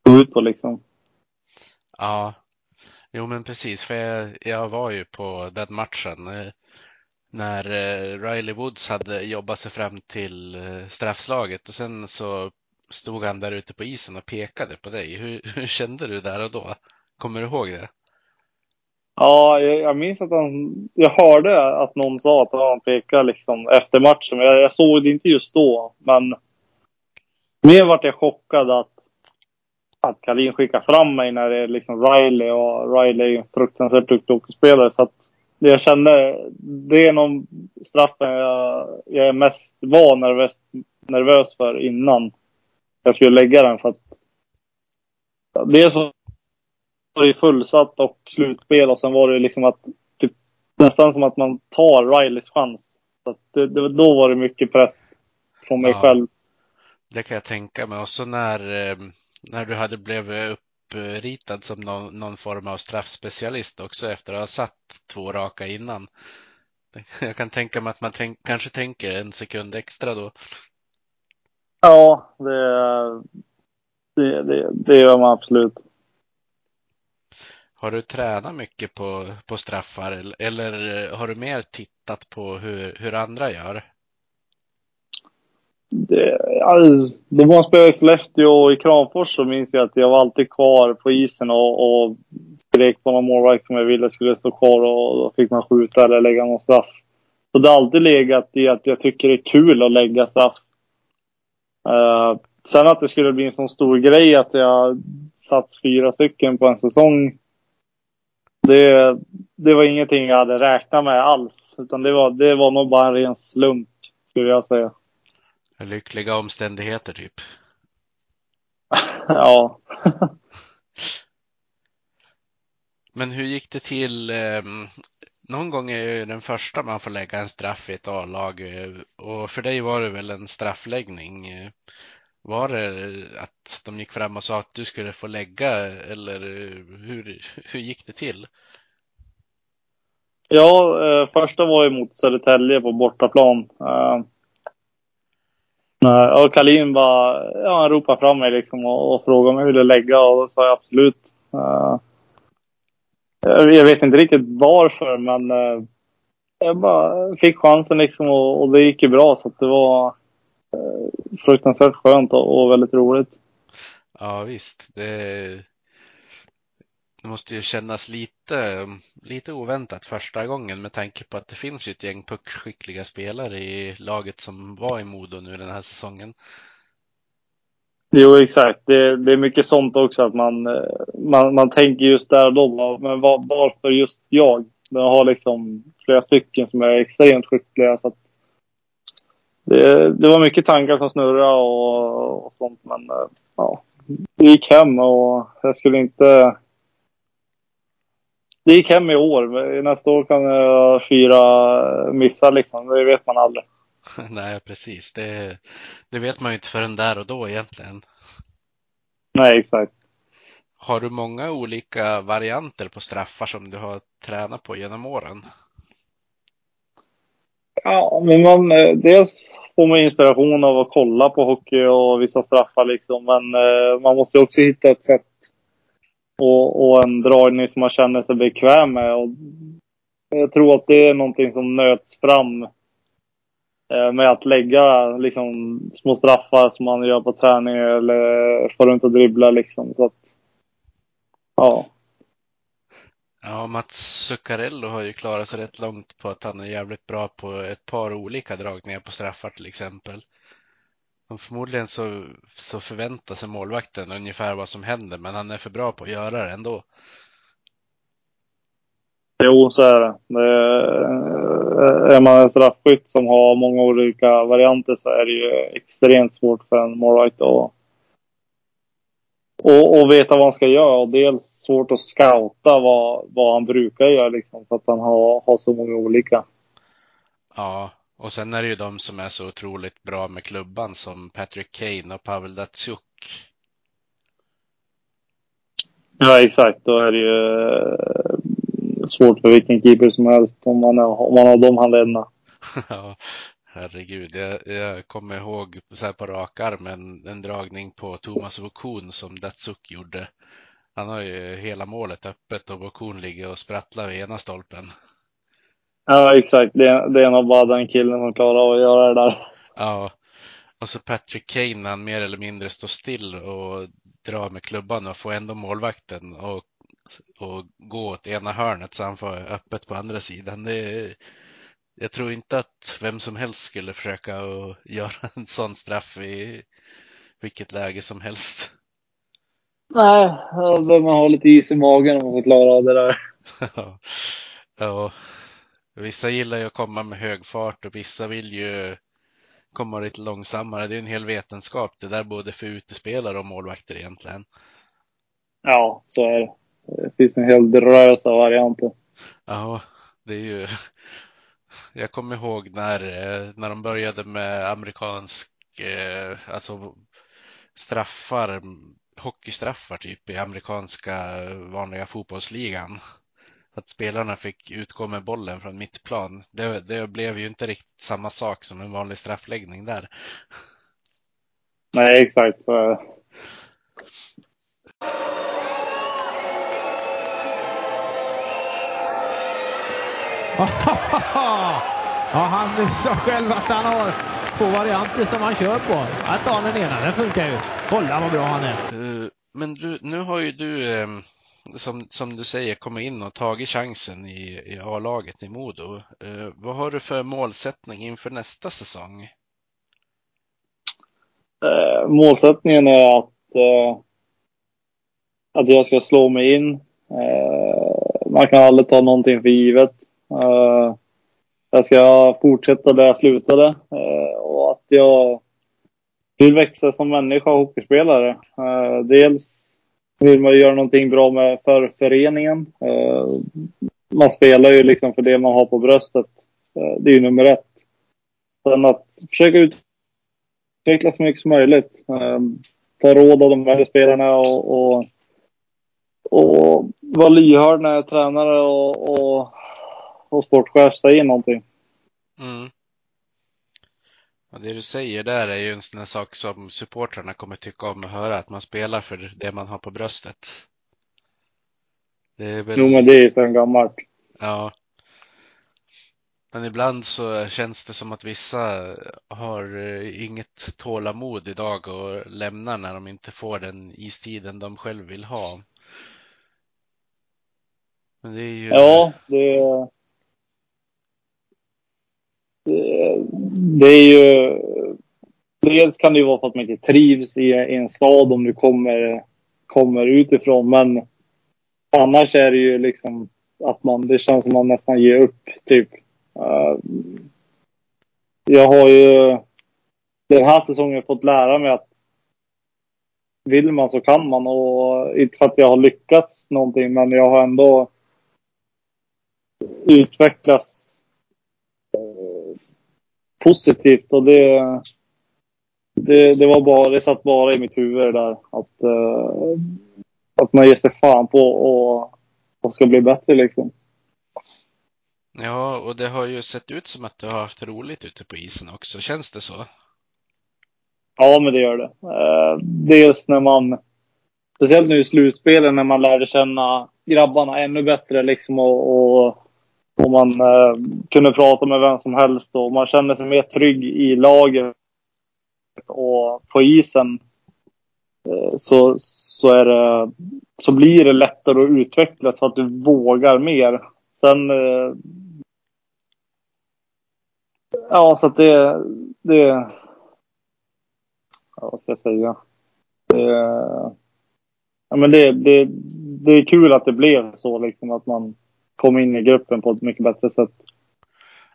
går ut på liksom. Ja, jo men precis, för jag, jag var ju på den matchen eh, när eh, Riley Woods hade jobbat sig fram till eh, straffslaget och sen så stod han där ute på isen och pekade på dig. Hur, hur kände du där och då? Kommer du ihåg det? Ja, jag, jag minns att han... Jag hörde att någon sa att han pekade liksom efter matchen. Men jag, jag såg det inte just då. Men mer vart jag chockad att, att Kalin skickade fram mig när det är liksom Riley. Och Riley är en fruktansvärt duktig hockeyspelare. Så att det jag kände, det är nog straffen jag, jag är mest var nervös, nervös för innan jag skulle lägga den. För att så var det fullsatt och slutspel och sen var det liksom att typ, nästan som att man tar Rileys chans. Så det, det, då var det mycket press från mig Ja. själv. Det kan jag tänka mig. Och så när, eh, när du hade blivit uppritad som någon, någon form av straffspecialist också efter att ha satt två raka innan. Jag kan tänka mig att man tänk, kanske tänker en sekund extra då. Ja, det, det, det, det gör man absolut. Har du tränat mycket på, på straffar eller, eller har du mer tittat på hur, hur andra gör? Det, all, då man spelade i Sollefteå och i Kramfors så minns jag att jag var alltid kvar på isen och, och skrek på någon målvakt som jag ville skulle stå kvar och då fick man skjuta eller lägga någon straff. Så det har alltid legat i att jag tycker det är kul att lägga straff. Eh, sen att det skulle bli en sån stor grej att jag satt fyra stycken på en säsong. Det, det var ingenting jag hade räknat med alls. Utan det var, det var nog bara en ren slump, skulle jag säga. Lyckliga omständigheter typ. ja. Men hur gick det till? Någon gång är ju den första man får lägga en straff i ett A-lag eh, och för dig var det väl en straffläggning. Eh, var det att de gick fram och sa att du skulle få lägga eller eh, hur, hur gick det till? Ja, eh, första var ju mot Södertälje på bortaplan. Eh, och Kalin bara ja, han ropade fram mig liksom och, och frågade om jag ville lägga och då sa jag absolut. Eh, Eh, jag, vet inte riktigt varför men eh, jag bara fick chansen liksom och, och det gick ju bra så att det var eh, fruktansvärt skönt och, och väldigt roligt. Ja visst, det, det måste ju kännas lite, lite oväntat första gången med tanke på att det finns ju ett gäng puckskickliga spelare i laget som var i Modo nu den här säsongen. Jo, exakt. Det, det är mycket sånt också att man, eh, man, man tänker just där och då, men var, varför just jag? Jag har liksom flera stycken som är extremt skickliga. Så att det, det var mycket tankar som snurrade och, och sånt, men eh, ja, det gick hem och jag skulle inte... Det gick hem i år. Nästa år kan jag fyra missar liksom. Det vet man aldrig. Nej, precis. Det, det vet man ju inte förrän där och då egentligen. Nej, exakt. Har du många olika varianter på straffar som du har tränat på genom åren? Ja, men man, eh, dels får man inspiration av att kolla på hockey och vissa straffar liksom. Men eh, man måste också hitta ett sätt och, och en dragning som man känner sig bekväm med. Och jag tror att det är någonting som nöts fram Eh, med att lägga liksom, små straffar som man gör på träning eller få runt och dribbla liksom. Så att, ja. Ja, Mats Zuccarello har ju klarat sig rätt långt på att han är jävligt bra på ett par olika dragningar på straffar till exempel. Och förmodligen så, så förväntar sig målvakten ungefär vad som händer, men han är för bra på att göra det ändå. Jo, så är det. det är man en straffskytt som har många olika varianter så är det ju extremt svårt för en målvakt att och, och veta vad han ska göra. Och dels svårt att scouta vad, vad han brukar göra liksom, för att han har, har så många olika. Ja, och sen är det ju de som är så otroligt bra med klubban som Patrick Kane och Pavel Datsjuk. Ja, exakt. Då är det ju eh, svårt för vilken keeper som helst om man, är, om man har de handledarna. ja, herregud. Jag, jag kommer ihåg så här på rak arm en, en dragning på Thomas Vokun som Datsuk gjorde. Han har ju hela målet öppet och Vokun ligger och sprattlar vid ena stolpen. Ja, exakt. Det, det är nog bara den killen som klarar av att göra det där. Ja, och så Patrick Kane han mer eller mindre står still och drar med klubban och får ändå målvakten och, och gå åt ena hörnet så han får öppet på andra sidan. Det jag tror inte att vem som helst skulle försöka att göra en sån straff i vilket läge som helst. Nej, då behöver man ha lite is i magen om man får klara av det där. Ja, ja. Vissa gillar ju att komma med hög fart och vissa vill ju komma lite långsammare. Det är en hel vetenskap det där både för utespelare och målvakter egentligen. Ja, så är det. Det finns en hel drös av varianter. Ja, det är ju. Jag kommer ihåg när, när de började med amerikansk, eh, alltså straffar, hockeystraffar typ i amerikanska vanliga fotbollsligan. Att spelarna fick utgå med bollen från mittplan. Det, det blev ju inte riktigt samma sak som en vanlig straffläggning där. Nej, exakt Ja, han sa själv att han har två varianter som han kör på. Jag tar den ena, den funkar ju. Kolla vad bra han är. Men du, nu har ju du, eh, som, som du säger, kommit in och tagit chansen i, i A-laget i Modo. Eh, Vad har du för målsättning inför nästa säsong? Eh, målsättningen är att, att jag ska slå mig in. Man kan aldrig ta någonting för givet. Eh, jag ska fortsätta där jag slutade eh, och att jag vill växa som människa och hockeyspelare. Eh, dels vill man göra någonting bra med för föreningen. Man spelar ju liksom för det man har på bröstet. Det är ju nummer ett. Sen att försöka utveckla så mycket som möjligt. Ta råd av de här spelarna och, och, och vara lyhörd när tränare och, och, och sportchef säger någonting. Mm. Och det du säger där är ju en sån sak som supportrarna kommer tycka om att höra, att man spelar för det man har på bröstet. Det är väl... Jo, men det är ju sedan gammalt. Ja. Men ibland så känns det som att vissa har eh, inget tålamod idag och lämnar när de inte får den istiden de själv vill ha. Men det är ju... Ja, det, det, Eh, det är ju... Dels kan det ju vara för att man inte trivs i, i en stad om du kommer, kommer utifrån. Men annars är det ju liksom att man, det känns som man nästan ger upp. Typ. Eh, jag har ju den här säsongen fått lära mig att vill man så kan man. Och inte för att jag har lyckats någonting, men jag har ändå utvecklats positivt och det, det, det var bara, det satt bara i mitt huvud där att, eh, att man ger sig fan på och, och ska bli bättre liksom. Ja, och det har ju sett ut som att du har haft roligt ute på isen också. Känns det så? Ja, men det gör det. Eh, det är just när man, speciellt nu i slutspelen, när man lärde känna grabbarna ännu bättre liksom och, och, och man eh, kunde prata med vem som helst och man kände sig mer trygg i laget och på isen. Eh, så, så, är det, så blir det lättare att utvecklas för att du vågar mer. Sen eh, Ja, så att det, det... Ja, vad ska jag säga? Det, ja, men det, det, det är kul att det blev så, liksom att man kom in i gruppen på ett mycket bättre sätt.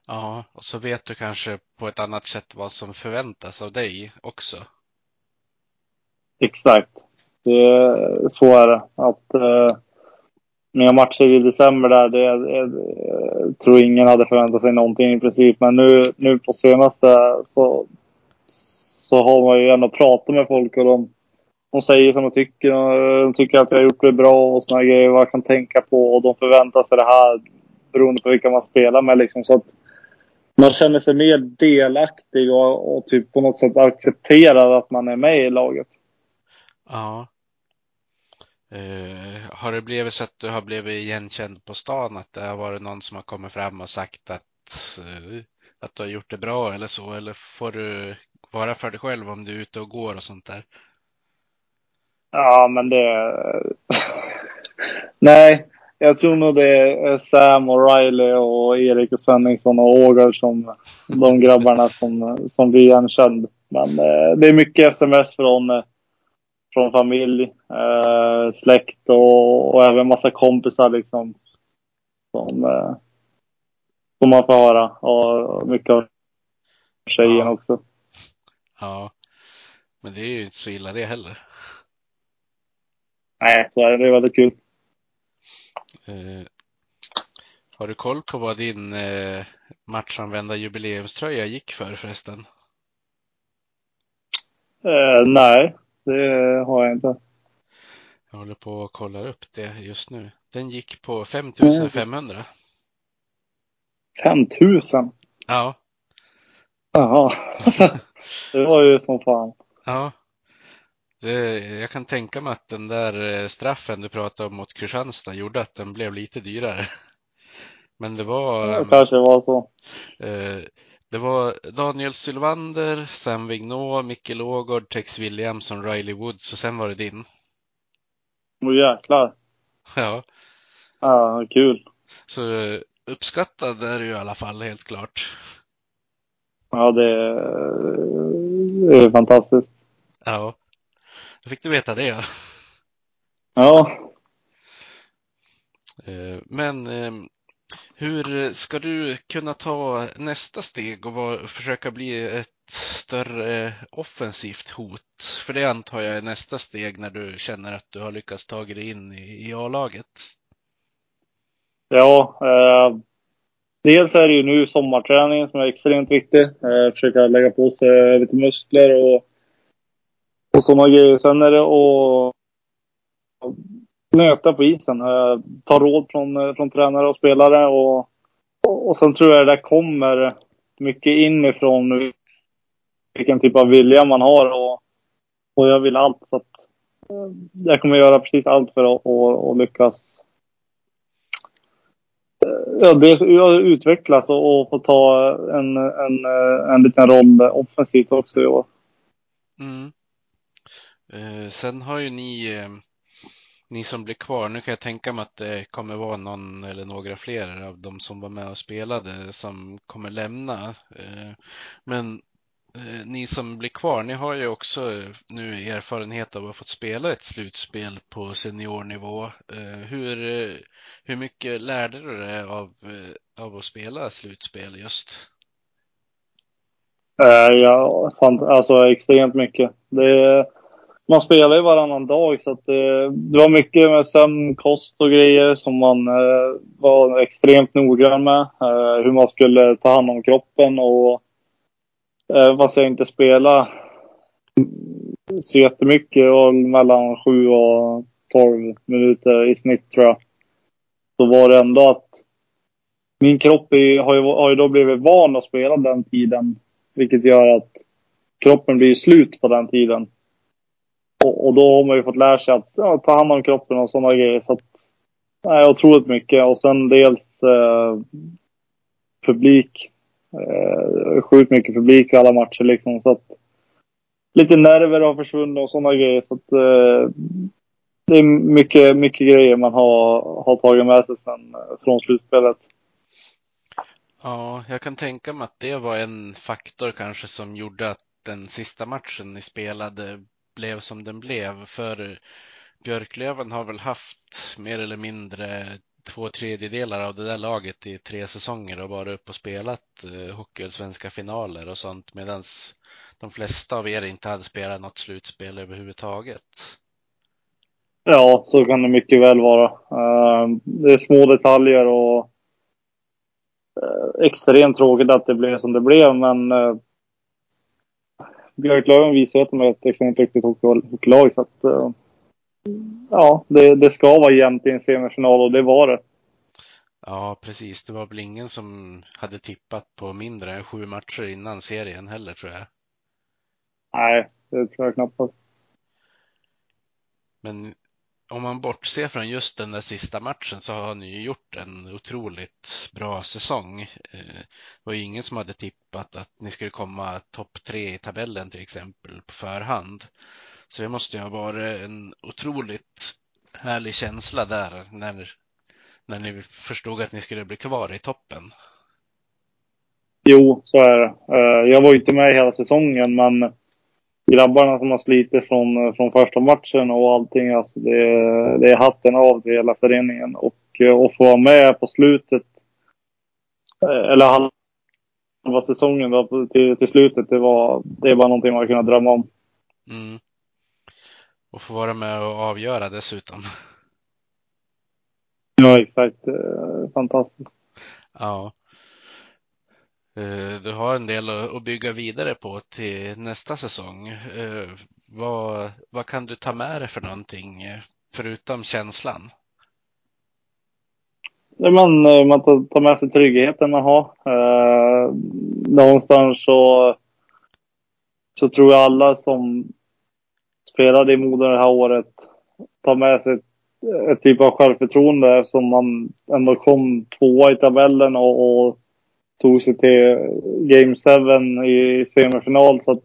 Ja, och så vet du kanske på ett annat sätt vad som förväntas av dig också. Exakt. Det, så är det. Att, eh, mina matcher i december där, det, det, det tror ingen hade förväntat sig någonting i princip. Men nu, nu på senaste så, så har man ju ändå pratat med folk och de, de säger som de tycker. De tycker att jag har gjort det bra och såna grejer, vad jag kan tänka på. Och de förväntar sig det här beroende på vilka man spelar med. Liksom. Så att man känner sig mer delaktig och, och typ på något sätt accepterar att man är med i laget. Ja. Uh, har det blivit så att du har blivit igenkänd på stan? Att det har varit någon som har kommit fram och sagt att, uh, att du har gjort det bra eller så? Eller får du vara för dig själv om du är ute och går och sånt där? Ja, men det... Nej, jag tror nog det är Sam och Riley och Erik och Svenningsson och Ågar som de grabbarna som, som blir igenkänd. Men uh, det är mycket sms från från familj, eh, släkt och, och även massa kompisar liksom. Som, eh, som man får höra. Och mycket av tjejen ja. också. Ja, men det är ju inte så illa det heller. Nej, så är det. Det är väldigt kul. Eh, har du koll på vad din eh, matchanvända jubileumströja gick för förresten? Eh, nej, det har jag inte. Jag håller på att kolla upp det just nu. Den gick på 5500. 5000? Ja. Jaha. det var ju som fan. Ja. Det, jag kan tänka mig att den där eh, straffen du pratade om mot Kristianstad gjorde att den blev lite dyrare. Men det var... Det kanske var så. Eh, det var Daniel Sylvander, Sam Vignot, Micke Lågård, Tex Williamson, Riley Woods och sen var det din. Åh jäklar. Ja. Ja, kul. Så uppskattad är du i alla fall helt klart. Ja, det, det är fantastiskt. Ja. Då fick du veta det. Ja. Ja. Eh, men hur ska du kunna ta nästa steg och var, försöka bli ett större offensivt hot? För det antar jag är nästa steg när du känner att du har lyckats ta dig in i, i A-laget. Ja, eh, dels är det ju nu sommarträningen som är extremt viktig. Eh, försöka lägga på sig lite muskler och, och sådana grejer. Sen är det att nöta på isen. Eh, ta råd från, eh, från tränare och spelare. Och, och, sen tror jag det där kommer mycket inifrån vilken typ av vilja man har. Och, och jag vill allt. Så att, eh, jag kommer göra precis allt för att och, och lyckas ja, dels utvecklas och, och få ta en, en, en liten roll offensivt också i år. Mm. Eh, sen har ju ni eh, ni som blir kvar, nu kan jag tänka mig att det kommer vara någon eller några fler av de som var med och spelade som kommer lämna. Eh, men eh, ni som blir kvar, ni har ju också eh, nu erfarenhet av att ha fått spela ett slutspel på seniornivå. Eh, hur, hur mycket lärde du dig av, av att spela slutspel just? Ja, alltså extremt mycket. Det man spelar ju varannan dag så att det, det var mycket med sömn, kost och grejer som man eh, var extremt noggrann med. Eh, hur man skulle ta hand om kroppen och eh, fast jag inte spelade så jättemycket, och mellan 7 och 12 minuter i snitt tror jag. Så var det ändå att min kropp är, har, ju, har ju då blivit van att spela den tiden. Vilket gör att kroppen blir slut på den tiden. Och, och då har man ju fått lära sig att ja, ta hand om kroppen och sådana grejer. Så att, nej, otroligt mycket. Och sen dels eh, publik. Eh, sjukt mycket publik i alla matcher liksom. Så att, lite nerver har försvunnit och sådana grejer. Så att, eh, det är mycket, mycket grejer man har, har tagit med sig sen eh, från slutspelet. Ja, jag kan tänka mig att det var en faktor kanske som gjorde att den sista matchen ni spelade blev som den blev. För Björklöven har väl haft mer eller mindre två tredjedelar av det där laget i tre säsonger och varit upp och spelat eh, hockey-svenska finaler och sånt medan de flesta av er inte hade spelat något slutspel överhuvudtaget. Ja, så kan det mycket väl vara. Eh, det är små detaljer och eh, extremt tråkigt att det blev som det blev, men Björklöven visar att de är ett extremt duktigt hockeylag. Så att, uh, ja, det, det ska vara jämnt i en semifinal och det var det. Ja, precis. Det var väl ingen som hade tippat på mindre än sju matcher innan serien heller, tror jag. Nej, det tror jag knappast. Men om man bortser från just den där sista matchen så har ni ju gjort en otroligt bra säsong. Eh, det var ju ingen som hade tippat att ni skulle komma topp tre i tabellen till exempel på förhand. Så det måste ju ha varit en otroligt härlig känsla där när, när ni förstod att ni skulle bli kvar i toppen. Jo, så är det. Eh, jag var ju inte med hela säsongen, men grabbarna som har slitit från, från första matchen och allting. Alltså det, det är hatten av till hela föreningen. Och eh, att få vara med på slutet, eh, eller halva säsongen då, till, till slutet, det var, det var någonting man kunde drömma om. Mm. Och få vara med och avgöra dessutom. Ja, exakt. Fantastiskt. Ja. Eh, du har en del att bygga vidare på till nästa säsong. Eh, vad, vad kan du ta med dig för någonting eh, förutom känslan? Man, man tar med sig tryggheten man har. Eh, någonstans så, så tror jag alla som spelade i Modo det här året tar med sig ett, ett typ av självförtroende som man ändå kom tvåa i tabellen och, och tog sig till Game 7 i semifinal. Så att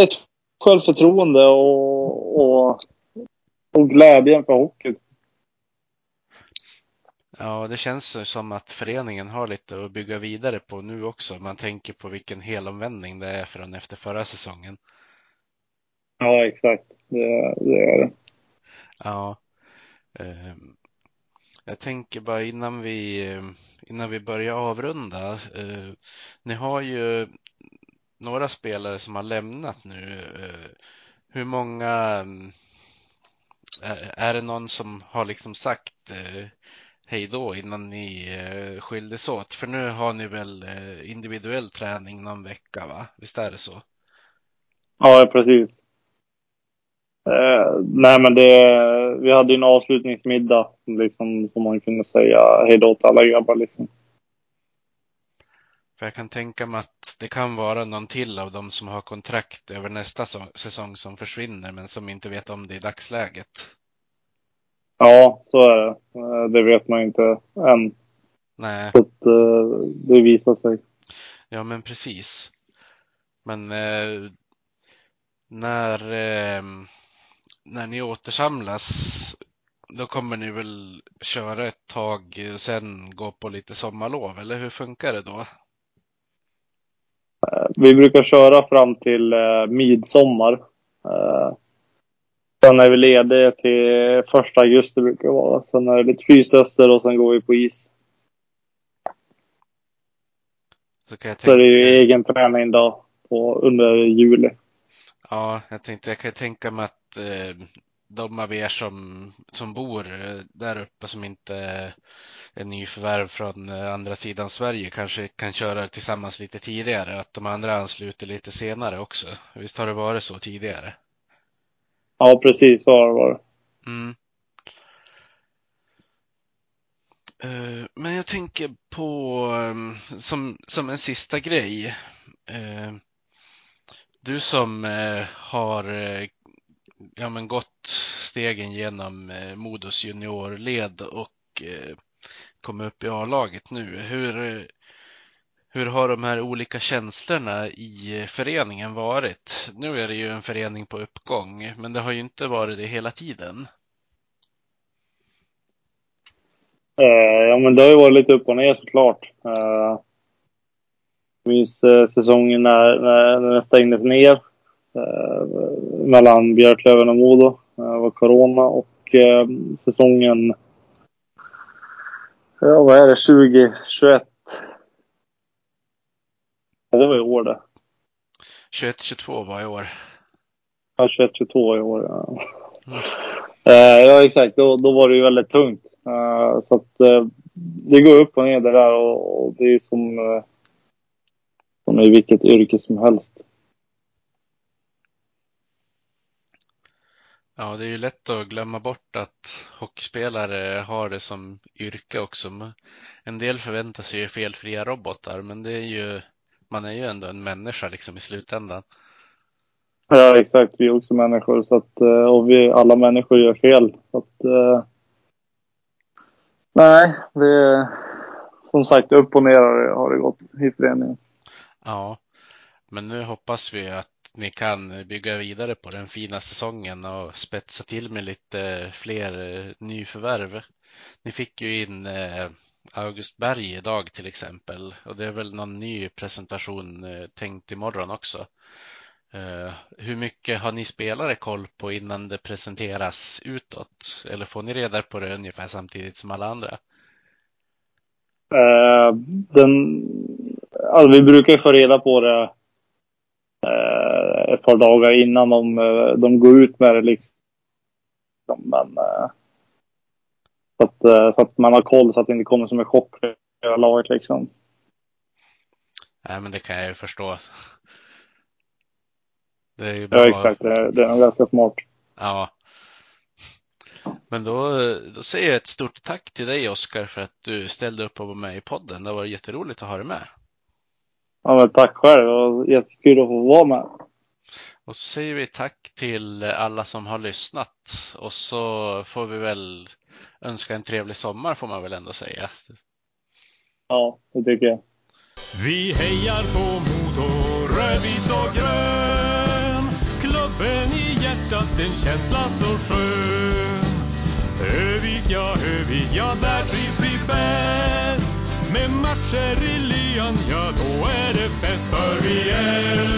ett självförtroende och, och, och glädjen för hockeyn. Ja, det känns som att föreningen har lite att bygga vidare på nu också. Man tänker på vilken helomvändning det är från efter förra säsongen. Ja, exakt. Det, det är det. Ja. Eh, jag tänker bara innan vi innan vi börjar avrunda. Eh, ni har ju några spelare som har lämnat nu. Eh, hur många eh, är det någon som har liksom sagt eh, hej då innan ni eh, skildes åt? För nu har ni väl eh, individuell träning någon vecka, va? Visst är det så? Ja, precis. Eh, nej, men det, vi hade ju en avslutningsmiddag liksom, som man kunde säga hej då till alla grabbar. Liksom. För jag kan tänka mig att det kan vara någon till av dem som har kontrakt över nästa säsong som försvinner men som inte vet om det i dagsläget. Ja, så är det. Eh, det vet man inte än. Nej. Så att, eh, det visar sig. Ja, men precis. Men eh, när eh, när ni återsamlas, då kommer ni väl köra ett tag och sen gå på lite sommarlov, eller hur funkar det då? Eh, vi brukar köra fram till eh, midsommar. Eh, sen är vi lediga till första augusti brukar det vara. Sen är det lite fystester och sen går vi på is. Så, kan jag tänka... så det är ju egen träning då på, under juli. Ja, jag tänkte jag kan tänka mig att eh, de av er som, som bor eh, där uppe som inte är nyförvärv från eh, andra sidan Sverige kanske kan köra tillsammans lite tidigare, att de andra ansluter lite senare också. Visst har det varit så tidigare? Ja, precis så har det varit. Mm. Eh, Men jag tänker på som, som en sista grej. Du som eh, har eh, ja, men gått stegen genom eh, Modos juniorled och eh, kommit upp i A-laget nu. Hur, eh, hur har de här olika känslorna i föreningen varit? Nu är det ju en förening på uppgång, men det har ju inte varit det hela tiden. Eh, ja, men det har ju varit lite upp och ner såklart. Eh, Eh, minns eh, säsongen när, när, när den stängdes ner eh, mellan Björklöven och Modo. Eh, det var corona och eh, säsongen... Ja, vad är det? 2021? Ja, det var i år det. 21-22 var i år. Ja, 21, 22 i år. Ja, Mm. Eh, ja exakt. Då, då var det ju väldigt tungt. Eh, så att eh, det går upp och ner det där och, det är som, eh, som i vilket yrke som helst. Ja, det är ju lätt att glömma bort att hockeyspelare har det som yrke också. En del förväntar sig ju felfria robotar, men det är ju, man är ju ändå en människa liksom i slutändan. Ja exakt. Vi är också människor så att, eh, och vi, alla människor gör fel. Så att, eh, nej, det som sagt upp och ner har det gått i föreningen. Ja, men nu hoppas vi att ni kan bygga vidare på den fina säsongen och spetsa till med lite fler eh, nyförvärv. Ni fick ju in eh, August Berg idag till exempel och det är väl någon ny presentation eh, tänkt imorgon också. Hur mycket har ni spelare koll på innan det presenteras utåt? Eller får ni reda på det ungefär samtidigt som alla andra? Den, alltså vi brukar ju få reda på det eh, ett par dagar innan de, eh, de går ut med det. Liksom. Men, eh, så, att, eh, så att man har koll så att det inte kommer som en chock för hela laget. Liksom. Nej, men det kan jag ju förstå. Det är ju bra. Ja, exakt. Det, det är nog ganska smart. Ja. Men då, då säger jag ett stort tack till dig Oskar för att du ställde upp och var med i podden. Det var jätteroligt att ha dig med. Ja, men tack själv. Det var jättekul att få vara med. Och så säger vi tack till alla som har lyssnat och så får vi väl önska en trevlig sommar får man väl ändå säga. Ja, det tycker jag. Vi hejar på Modo, rödvit och grön. Klubben i hjärtat, en känsla så skön. Övik, ja, Övik, ja, där trivs vi bäst. Med matcher i lyan,